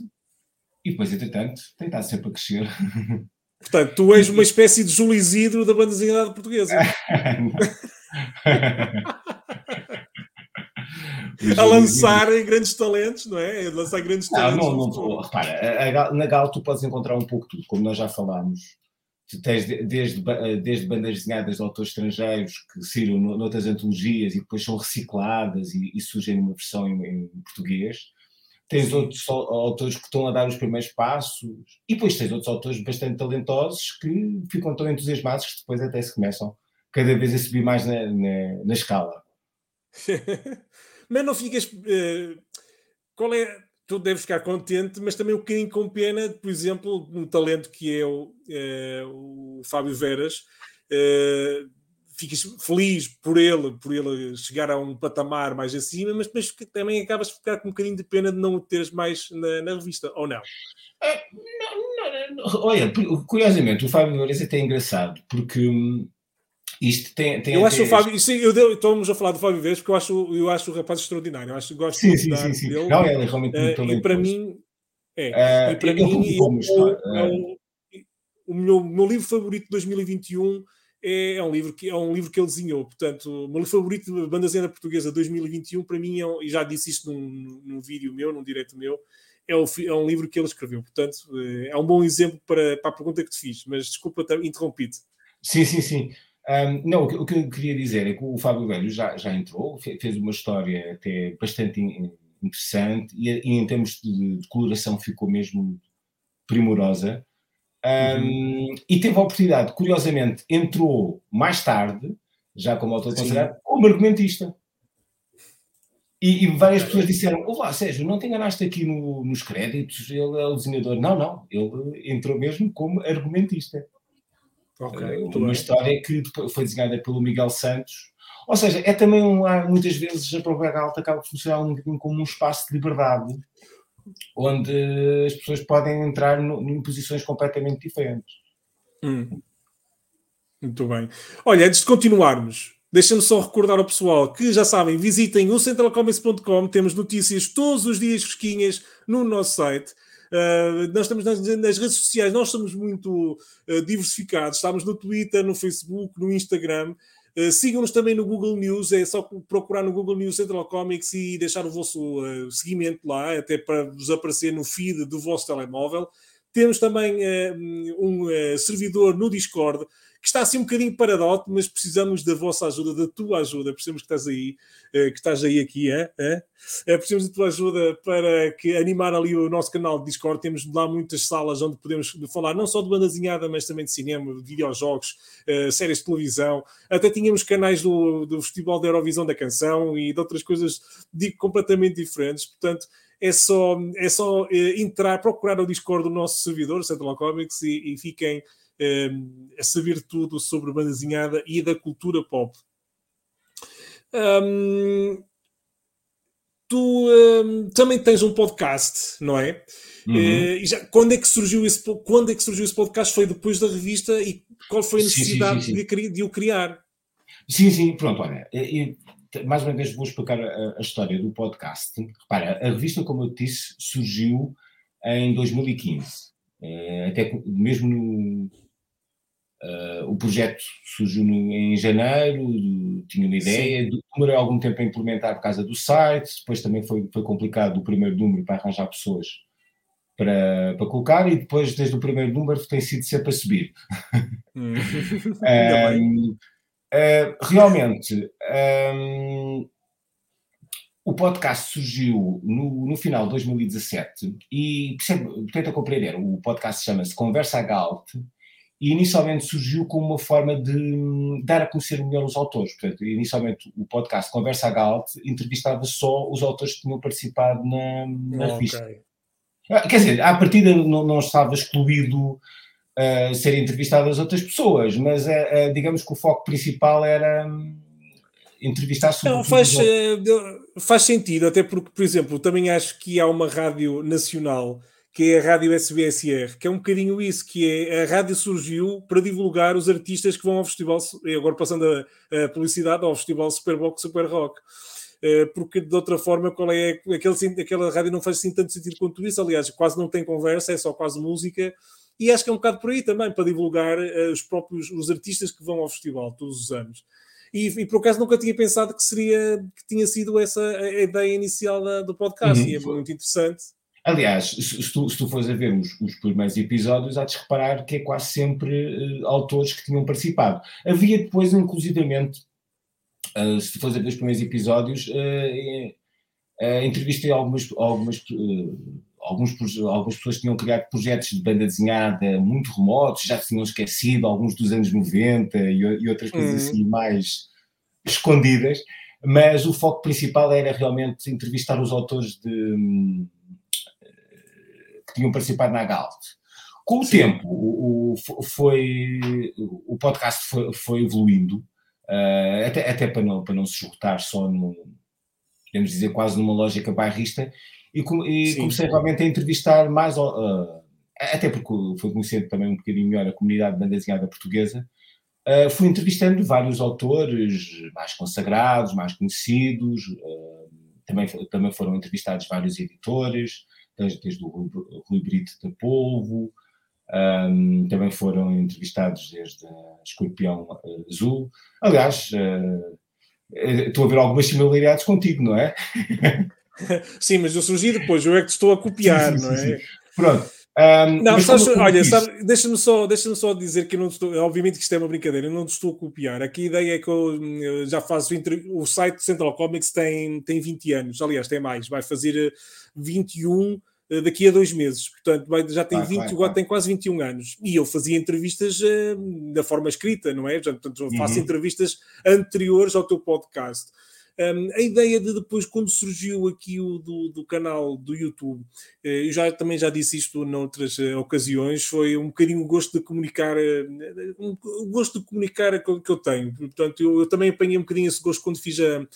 e depois, entretanto, tem estado sempre a crescer. Portanto, tu és uma espécie de Júlio Isidro da banda desenhada portuguesa. a lançar grandes talentos, não é? A lançar grandes talentos. Não, não, não. Repara, na Gal tu podes encontrar um pouco tudo, como nós já falámos. Tu tens desde, desde bandas desenhadas de autores estrangeiros que saíram noutras antologias e depois são recicladas e, e surgem numa versão em, em português tens outros autores que estão a dar os primeiros passos, e depois tens outros autores bastante talentosos que ficam tão entusiasmados que depois até se começam cada vez a subir mais na, na, na escala. mas não ficas. Uh, qual é. Tu deves ficar contente, mas também um bocadinho com pena, por exemplo, no talento que é o, é, o Fábio Veras. Uh, ficas feliz por ele, por ele chegar a um patamar mais acima, mas depois também acabas de ficar com um bocadinho de pena de não o teres mais na, na revista, ou não? É, não, não, não? Olha, curiosamente, o Fábio Lourenço é até engraçado, porque hum, isto tem, tem eu acho o Fábio, sim, eu estamos a falar do Fábio Vez porque eu acho, eu acho o rapaz extraordinário, eu acho, gosto sim, sim, sim, sim. dele. Não, ele é realmente muito uh, E para mim, é, uh, e para mim, eu, eu, o meu, meu livro favorito de 2021 é, é, um livro que, é um livro que ele desenhou. Portanto, o meu favorito de banda desenhada portuguesa 2021, para mim, é, e já disse isto num, num vídeo meu, num direto meu, é, o, é, um livro que ele escreveu. Portanto, eh, é um bom exemplo para, para a pergunta que te fiz, mas desculpa interrompi-te. Sim, sim, sim. Um, não, o que, eu queria dizer é que o Fábio Velho já, já entrou, fez uma história até bastante interessante e, e em termos de, de, coloração ficou mesmo primorosa. Um, uhum. E teve a oportunidade, curiosamente, entrou mais tarde, já como autor considerado, como argumentista. E, e, várias pessoas disseram: Olá, Sérgio, não te enganaste aqui no, nos créditos? Ele é o desenhador. Não, não, ele entrou mesmo como argumentista. Okay, uma história que foi desenhada pelo Miguel Santos. Ou seja, é também um, muitas vezes a própria Galta acaba de funcionar um bocadinho como um espaço de liberdade, onde as pessoas podem entrar no, em posições completamente diferentes. Hum. Muito bem. Olha, antes de continuarmos, deixa-me só recordar ao pessoal que já sabem, visitem o centralcomics.com, temos notícias todos os dias fresquinhas no nosso site. Uh, nós estamos nas, nas, redes sociais, nós somos muito uh, diversificados, estamos no Twitter, no Facebook, no Instagram. Uh, Sigam-nos também no Google News, é só procurar no Google News Central Comics e deixar o vosso seguimento lá, até para vos aparecer no feed do vosso telemóvel. Temos também um servidor no Discord que está assim um bocadinho paradote, mas precisamos da vossa ajuda, da tua ajuda. Precisamos que estás aí, eh, que estás aí aqui, é? é? Precisamos da tua ajuda para que animar ali o nosso canal de Discord. Temos lá muitas salas onde podemos falar não só de banda desenhada, mas também de cinema, de videojogos, séries de televisão. Até tínhamos canais do, do Festival da Eurovisão da Canção e de outras coisas digo, completamente diferentes. Portanto, é só, é só entrar, procurar o Discord do nosso servidor, Central Comics, e, e fiquem a saber tudo sobre banda desenhada e da cultura pop. Um, tu um, também tens um podcast, não é? Uhum. Uh, já, quando é que surgiu esse quando é que surgiu esse podcast? Foi depois da revista e qual foi a necessidade sim, sim, sim, de, de, o criar? Sim, sim, pronto, olha, eu, mais uma vez vou explicar a, a, história do podcast. Repara, a revista, como eu disse, surgiu em 2015. Eh, até mesmo no, Uh, o projeto surgiu no, em janeiro, tinha uma ideia, demorei algum tempo a implementar por causa do site, depois também foi, foi complicado o primeiro número para arranjar pessoas para, para colocar, e depois, desde o primeiro número, tem sido sempre a subir. Hum. um, uh, ah, realmente, um, o podcast surgiu no, no final de 2017 e, tenta compreender, o podcast chama-se Conversa Galt, e inicialmente surgiu como uma forma de dar a conhecer melhor os autores. Portanto, inicialmente o podcast Conversa Galt entrevistava só os autores que tinham participado na, na revista. Okay. Ah, quer dizer, à partida não, não estava excluído uh, ser entrevistadas outras pessoas, mas uh, uh, digamos que o foco principal era um, entrevistar sobre. Não, faz, faz sentido, até porque, por exemplo, também acho que há uma rádio nacional que é a Rádio SBSR, que é um bocadinho isso, que é a rádio surgiu para divulgar os artistas que vão ao festival, agora passando a, a publicidade, ao festival Superbox Super Rock. Eh, porque de outra forma, qual é aquele, aquela rádio não faz assim tanto sentido quanto isso, aliás, quase não tem conversa, é só quase música, e acho que é um bocado por aí também, para divulgar uh, os próprios os artistas que vão ao festival todos os anos. E, e, por acaso nunca tinha pensado que seria que tinha sido essa a ideia inicial da, do podcast, uhum. e é muito interessante. Aliás, se tu, se tu fores a ver os, os primeiros episódios, há de reparar que é quase sempre uh, autores que tinham participado. Havia depois, inclusivamente, uh, se tu fores a ver os primeiros episódios, uh, entrevistei algumas, algumas, alguns, algumas pessoas que tinham criado projetos de banda desenhada muito remotos, já se tinham esquecido, alguns dos anos 90 e, e outras coisas uhum. assim mais escondidas, mas o foco principal era realmente entrevistar os autores de tinham participado na Galt. Com o Sim. tempo, o, o, foi, o podcast foi, foi evoluindo, uh, até, até para, não, para não se esgotar só no, podemos dizer, quase numa lógica bairrista, e, e comecei realmente a entrevistar mais, uh, até porque foi conhecendo também um bocadinho melhor a comunidade de banda desenhada portuguesa, uh, fui entrevistando vários autores mais consagrados, mais conhecidos, também, também foram entrevistados vários editores, desde, desde o Rui Brito da Polvo, Um, também foram entrevistados desde Escorpião Azul. Aliás, uh, estou a ver algumas similaridades contigo, não é? sim, mas eu surgi depois, eu é que estou a copiar, sim, sim, não é? Pronto. Um, não, sabes, olha, deixa-me só, deixa só dizer que eu não estou, obviamente que isto é uma brincadeira, eu não estou a copiar. Aqui a ideia é que eu, eu já faço o site Central Comics tem, tem 20 anos, aliás, tem mais, vai fazer 21 eh, daqui a dois meses. Portanto, já tem vai, 20, vai, agora vai. tem quase 21 anos. E eu fazia entrevistas uh, da forma escrita, não é? Portanto, faço uhum. entrevistas anteriores ao teu podcast. Um, a ideia de depois, quando surgiu aqui o do, do canal do YouTube, uh, eu já, também já disse isto noutras uh, ocasiões, foi um bocadinho o gosto de comunicar, um, o gosto de comunicar que eu tenho. Portanto, eu, eu, também apanhei um bocadinho esse gosto quando fiz a,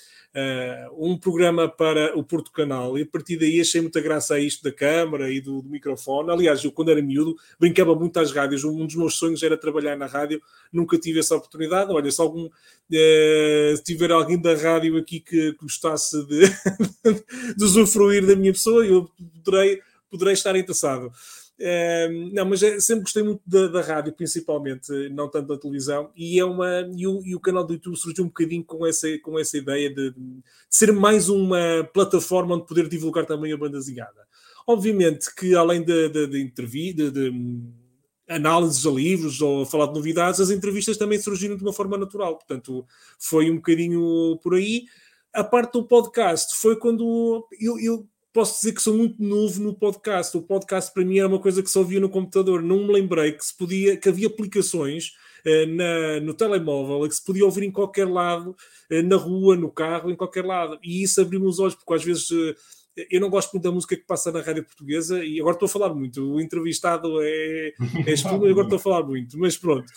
um programa para o Porto Canal e a partir daí achei muita graça a isto da câmara e do, do, microfone. Aliás, eu quando era miúdo brincava muito às rádios, um dos meus sonhos era trabalhar na rádio, nunca tive essa oportunidade. Olha, se algum uh, se tiver alguém da rádio aqui que gostasse de, de usufruir da minha pessoa, eu poderei, poderei estar interessado não, mas é, sempre gostei muito da, da, rádio, principalmente, não tanto da televisão, e, é uma, e, o, e o canal do YouTube surgiu um bocadinho com essa, com essa ideia de, de ser mais uma plataforma onde poder divulgar também a banda desenhada. Obviamente que além de, de, de de, de análises a livros ou a falar de novidades, as entrevistas também surgiram de uma forma natural. Portanto, foi um bocadinho por aí. A parte do podcast foi quando eu, eu posso dizer que sou muito novo no podcast. O podcast para mim era uma coisa que só via no computador. Não me lembrei que se podia, que havia aplicações uh, na, no telemóvel que se podia ouvir em qualquer lado, uh, na rua, no carro, em qualquer lado. E isso abriu-me os olhos, porque às vezes uh, eu não gosto muito da música que passa na rádio portuguesa e agora estou a falar muito. O entrevistado é, é agora estou a falar muito, mas pronto.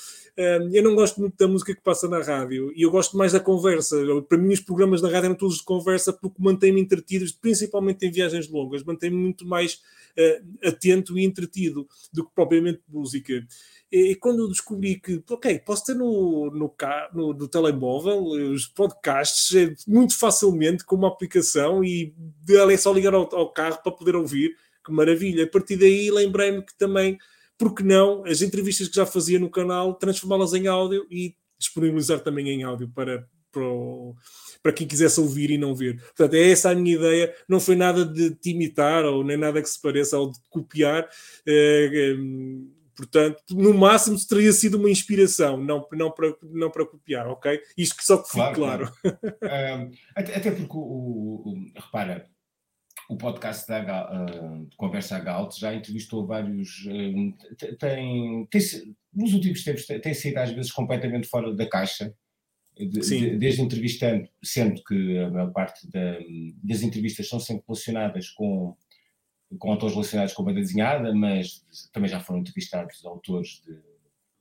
Eu não gosto muito da música que passa na rádio e eu gosto mais da conversa. Para mim, os programas da rádio eram todos de conversa porque mantém-me entretido, principalmente em viagens longas, mantém-me muito mais uh, atento e entretido do que propriamente música. E, quando descobri que, ok, posso ter no, no, no, no telemóvel os podcasts é muito facilmente com uma aplicação e é só ligar ao, ao carro para poder ouvir, que maravilha. A partir daí lembrei-me que também porque não as entrevistas que já fazia no canal, transformá-las em áudio e disponibilizar também em áudio para, para, o, para quem quisesse ouvir e não ver. Portanto, é essa a minha ideia. Não foi nada de te imitar ou nem nada que se pareça ou de copiar. É, é, portanto, no máximo teria sido uma inspiração, não, não, para, não para copiar, ok? Isto que só que fique claro. claro. claro. até, até, porque, o, o, o, repara, o podcast da uh, de Conversa Galt já entrevistou vários. Uh, tem, tem, nos últimos tempos tem saído às vezes completamente fora da caixa, de, de, desde entrevistando, sendo que a maior parte da, das entrevistas são sempre relacionadas com, com autores relacionados com banda desenhada, mas também já foram entrevistados autores de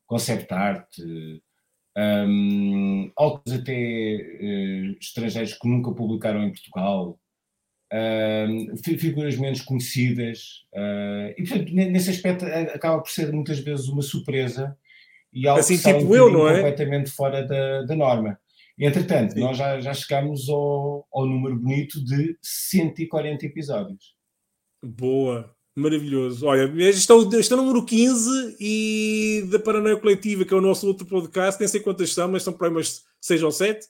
concept art. Um, autores até uh, estrangeiros que nunca publicaram em Portugal, uh, figuras menos conhecidas, uh, e portanto, nesse aspecto acaba por ser muitas vezes uma surpresa e algo assim, que tipo um eu, não é? completamente fora da, da norma. Entretanto, Sim. nós já, já chegamos ao, ao número bonito de 140 episódios. Boa, maravilhoso. Olha, este é, o, número 15 e da Paranoia Coletiva, que é o nosso outro podcast, nem sei quantas são, mas são para umas 6 ou 7.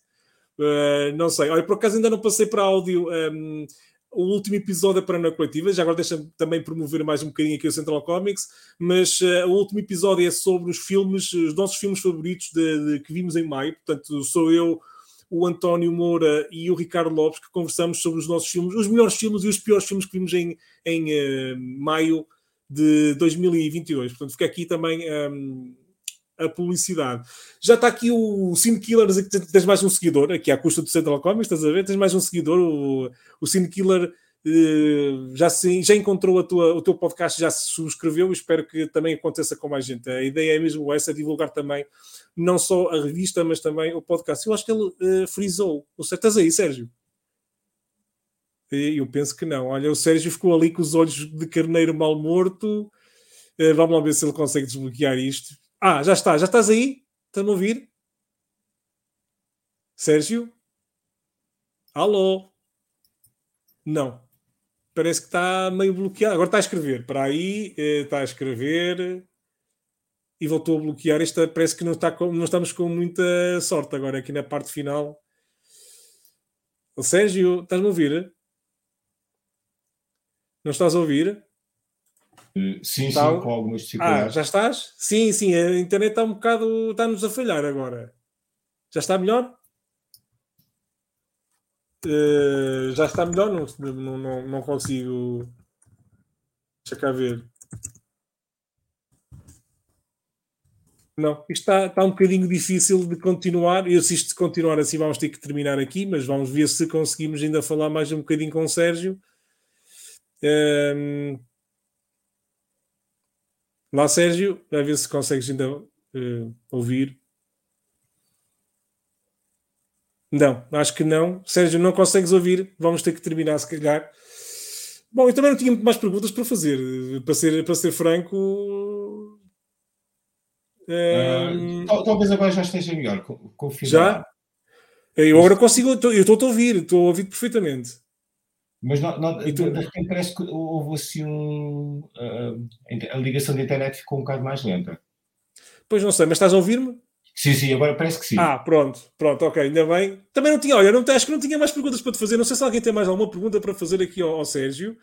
Uh, eh, não sei. Olha, por acaso ainda não passei para áudio. Um, ehm, o último episódio é para a coletiva, já agora deixa-me também promover mais um bocadinho aqui o Central Comics, mas uh, o último episódio é sobre os filmes, os nossos filmes favoritos de, de, que vimos em maio, portanto sou eu, o António Moura e o Ricardo Lopes que conversamos sobre os nossos filmes, os melhores filmes e os piores filmes que vimos em, em uh, maio de 2022, portanto fica aqui também... Um, ehm, a publicidade. Já está aqui o Cine Killers, aqui tens mais um seguidor, aqui à custa do Central Comics, estás a ver? Tens mais um seguidor, o, o Cine Killer já, se, já encontrou a tua, o teu podcast, já se subscreveu, espero que também aconteça com mais gente. A ideia é mesmo essa, divulgar também não só a revista, mas também o podcast. Eu acho que ele uh, frisou. Estás aí, Sérgio? Eu penso que não. Olha, o Sérgio ficou ali com os olhos de carneiro mal morto. Uh, vamos lá ver se ele consegue desbloquear isto. Ah, já está, já estás aí? Estás-me a ouvir? Sérgio? Alô? Não. Parece que está meio bloqueado. Agora está a escrever. Para aí, eh, está a escrever. e voltou a bloquear. Esta parece que não, está com, não estamos com muita sorte agora aqui na parte final. O Sérgio, estás-me a ouvir? Não estás a ouvir? Uh, sim, está... sim, com algumas dificuldades. Ah, já estás? Sim, sim, a internet está um bocado, está-nos a falhar agora. Já está melhor? Uh, já está melhor? Não, não, não, não consigo. Deixa cá ver. Não, isto está, está um bocadinho difícil de continuar. Eu, se isto continuar assim, vamos ter que terminar aqui, mas vamos ver se conseguimos ainda falar mais um bocadinho com o Sérgio. Um... Lá, Sérgio, vai ver se consegues ainda uh, ouvir. Não, acho que não. Sérgio, não consegues ouvir. Vamos ter que terminar, se calhar. Bom, eu também não tinha muito mais perguntas para fazer. Para ser, para ser franco. Uh, talvez agora já esteja melhor. Confirmar. Já? Eu agora consigo. Eu estou a ouvir. Estou a ouvir perfeitamente. Mas não, não, de, de repente parece que houve assim um. Uh, a ligação de internet ficou um bocado mais lenta. Pois não sei, mas estás a ouvir-me? Sim, sim, agora parece que sim. Ah, pronto, pronto, ok, ainda bem. Também não tinha, olha, não, acho que não tinha mais perguntas para te fazer. Não sei se alguém tem mais alguma pergunta para fazer aqui ao, ao Sérgio.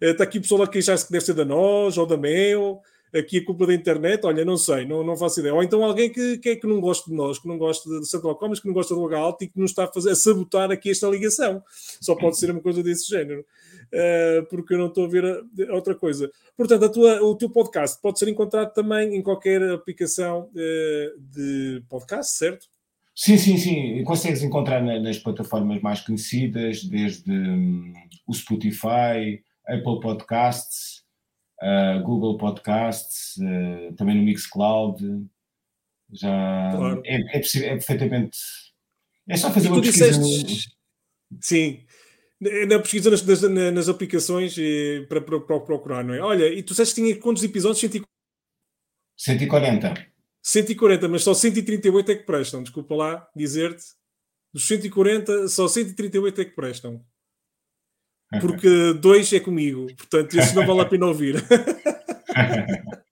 Está aqui o pessoal a queixar-se que deve ser da nós ou da Mel. Aqui a culpa da internet, olha, não sei, não, não faço ideia. Ou então alguém que, que, é que não gosta de nós, que não gosta de Central Comas, que não gosta do H e que nos está a, fazer, a sabotar aqui esta ligação. Só pode ser uma coisa desse género. Uh, porque eu não estou a ver a, a outra coisa. Portanto, tua, o teu podcast pode ser encontrado também em qualquer aplicação uh, de podcast, certo? Sim, sim, sim. Consegues encontrar nas plataformas mais conhecidas, desde um, o Spotify, Apple Podcasts, uh, Google Podcasts, também no Mixcloud. Já claro. é, é, é, perfeitamente. É só fazer uma pesquisa. Disseste... Sim, na pesquisa nas, nas, nas aplicações eh, para, para, para, procurar, não é? Olha, e tu disseste que tinha quantos episódios? 140. 140, mas só 138 é que prestam. Desculpa lá dizer-te. Dos 140, só 138 é que prestam. Porque dois é comigo. Portanto, isso não vale a pena ouvir.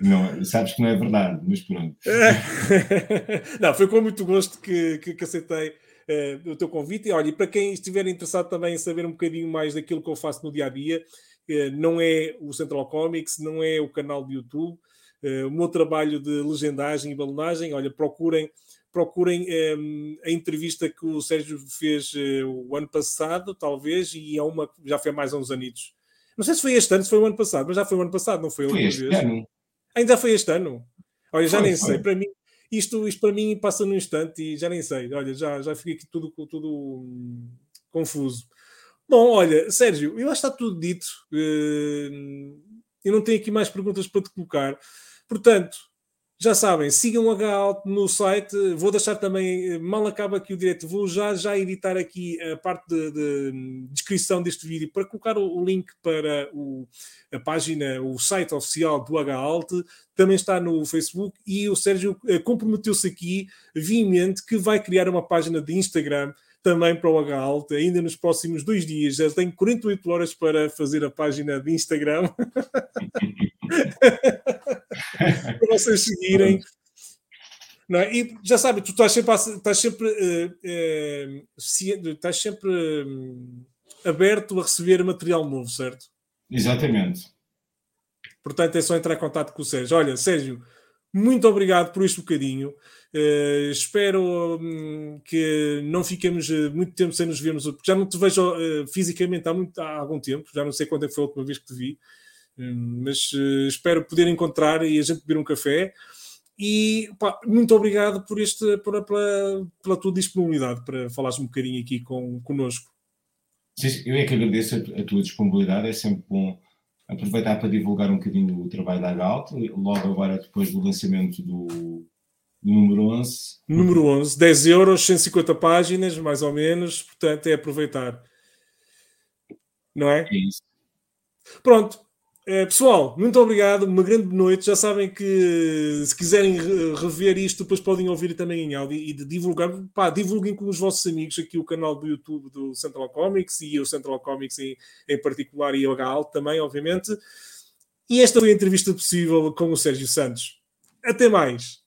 Não, sabes que não é verdade, mas pronto. não, foi com muito gosto que, que, que aceitei uh, o teu convite. E olha, e para quem estiver interessado também em saber um bocadinho mais daquilo que eu faço no dia a dia, uh, não é o Central Comics, não é o canal de YouTube, uh, o meu trabalho de legendagem e balonagem, olha, procurem. Procurem um, a entrevista que o Sérgio fez o ano passado, talvez, e é uma já foi há mais uns anitos. Não sei se foi este ano, se foi o ano passado, mas já foi o ano passado, não foi? Foi este vez. ano. Ainda foi este ano. Olha, já foi, nem foi. sei. Para mim, isto, isto para mim passa num instante e já nem sei. Olha, já, já fiquei aqui tudo, tudo hum, confuso. Bom, olha, Sérgio, eu acho que está tudo dito. Uh, eu não tenho aqui mais perguntas para te colocar. Portanto, já sabem, sigam o H no site. Vou deixar também, mal acaba aqui o direto, vou já, já editar aqui a parte de, de descrição deste vídeo para colocar o, o link para o, a página, o site oficial do H-Alt. Também está no Facebook e o Sérgio eh, comprometeu-se aqui, viamente, que vai criar uma página de Instagram também para o H-Alt, ainda nos próximos dois dias. Já tenho 48 horas para fazer a página de Instagram. para vocês seguirem. Não é? E já sabe, tu estás sempre, estás sempre, uh, uh, estás sempre uh, aberto a receber material novo, certo? Exatamente. Portanto, é só entrar em contato com o Sérgio. Olha, Sérgio, muito obrigado por este bocadinho. Uh, espero um, que não fiquemos muito tempo sem nos vermos, porque já não te vejo uh, fisicamente há, muito, há algum tempo, já não sei quando é foi a última vez que te vi. Hum, mas uh, espero poder encontrar e a gente beber um café. E pá, muito obrigado por este, por, pela, pela tua disponibilidade para falares um bocadinho aqui com, connosco. Sim, eu é que agradeço a, a, tua disponibilidade, é sempre bom aproveitar para divulgar um bocadinho o trabalho da Galt, logo agora depois do lançamento do número 11. Número 11, 10 euros, 150 páginas, mais ou menos, portanto é aproveitar. Não é? É isso. Pronto, é, pessoal, muito obrigado, uma grande noite. Já sabem que se quiserem rever isto, depois podem ouvir também em áudio e divulgar. Pá, divulguem com os vossos amigos aqui o canal do YouTube do Central Comics e o Central Comics em, em particular e o HAL também, obviamente. E esta foi a entrevista possível com o Sérgio Santos. Até mais.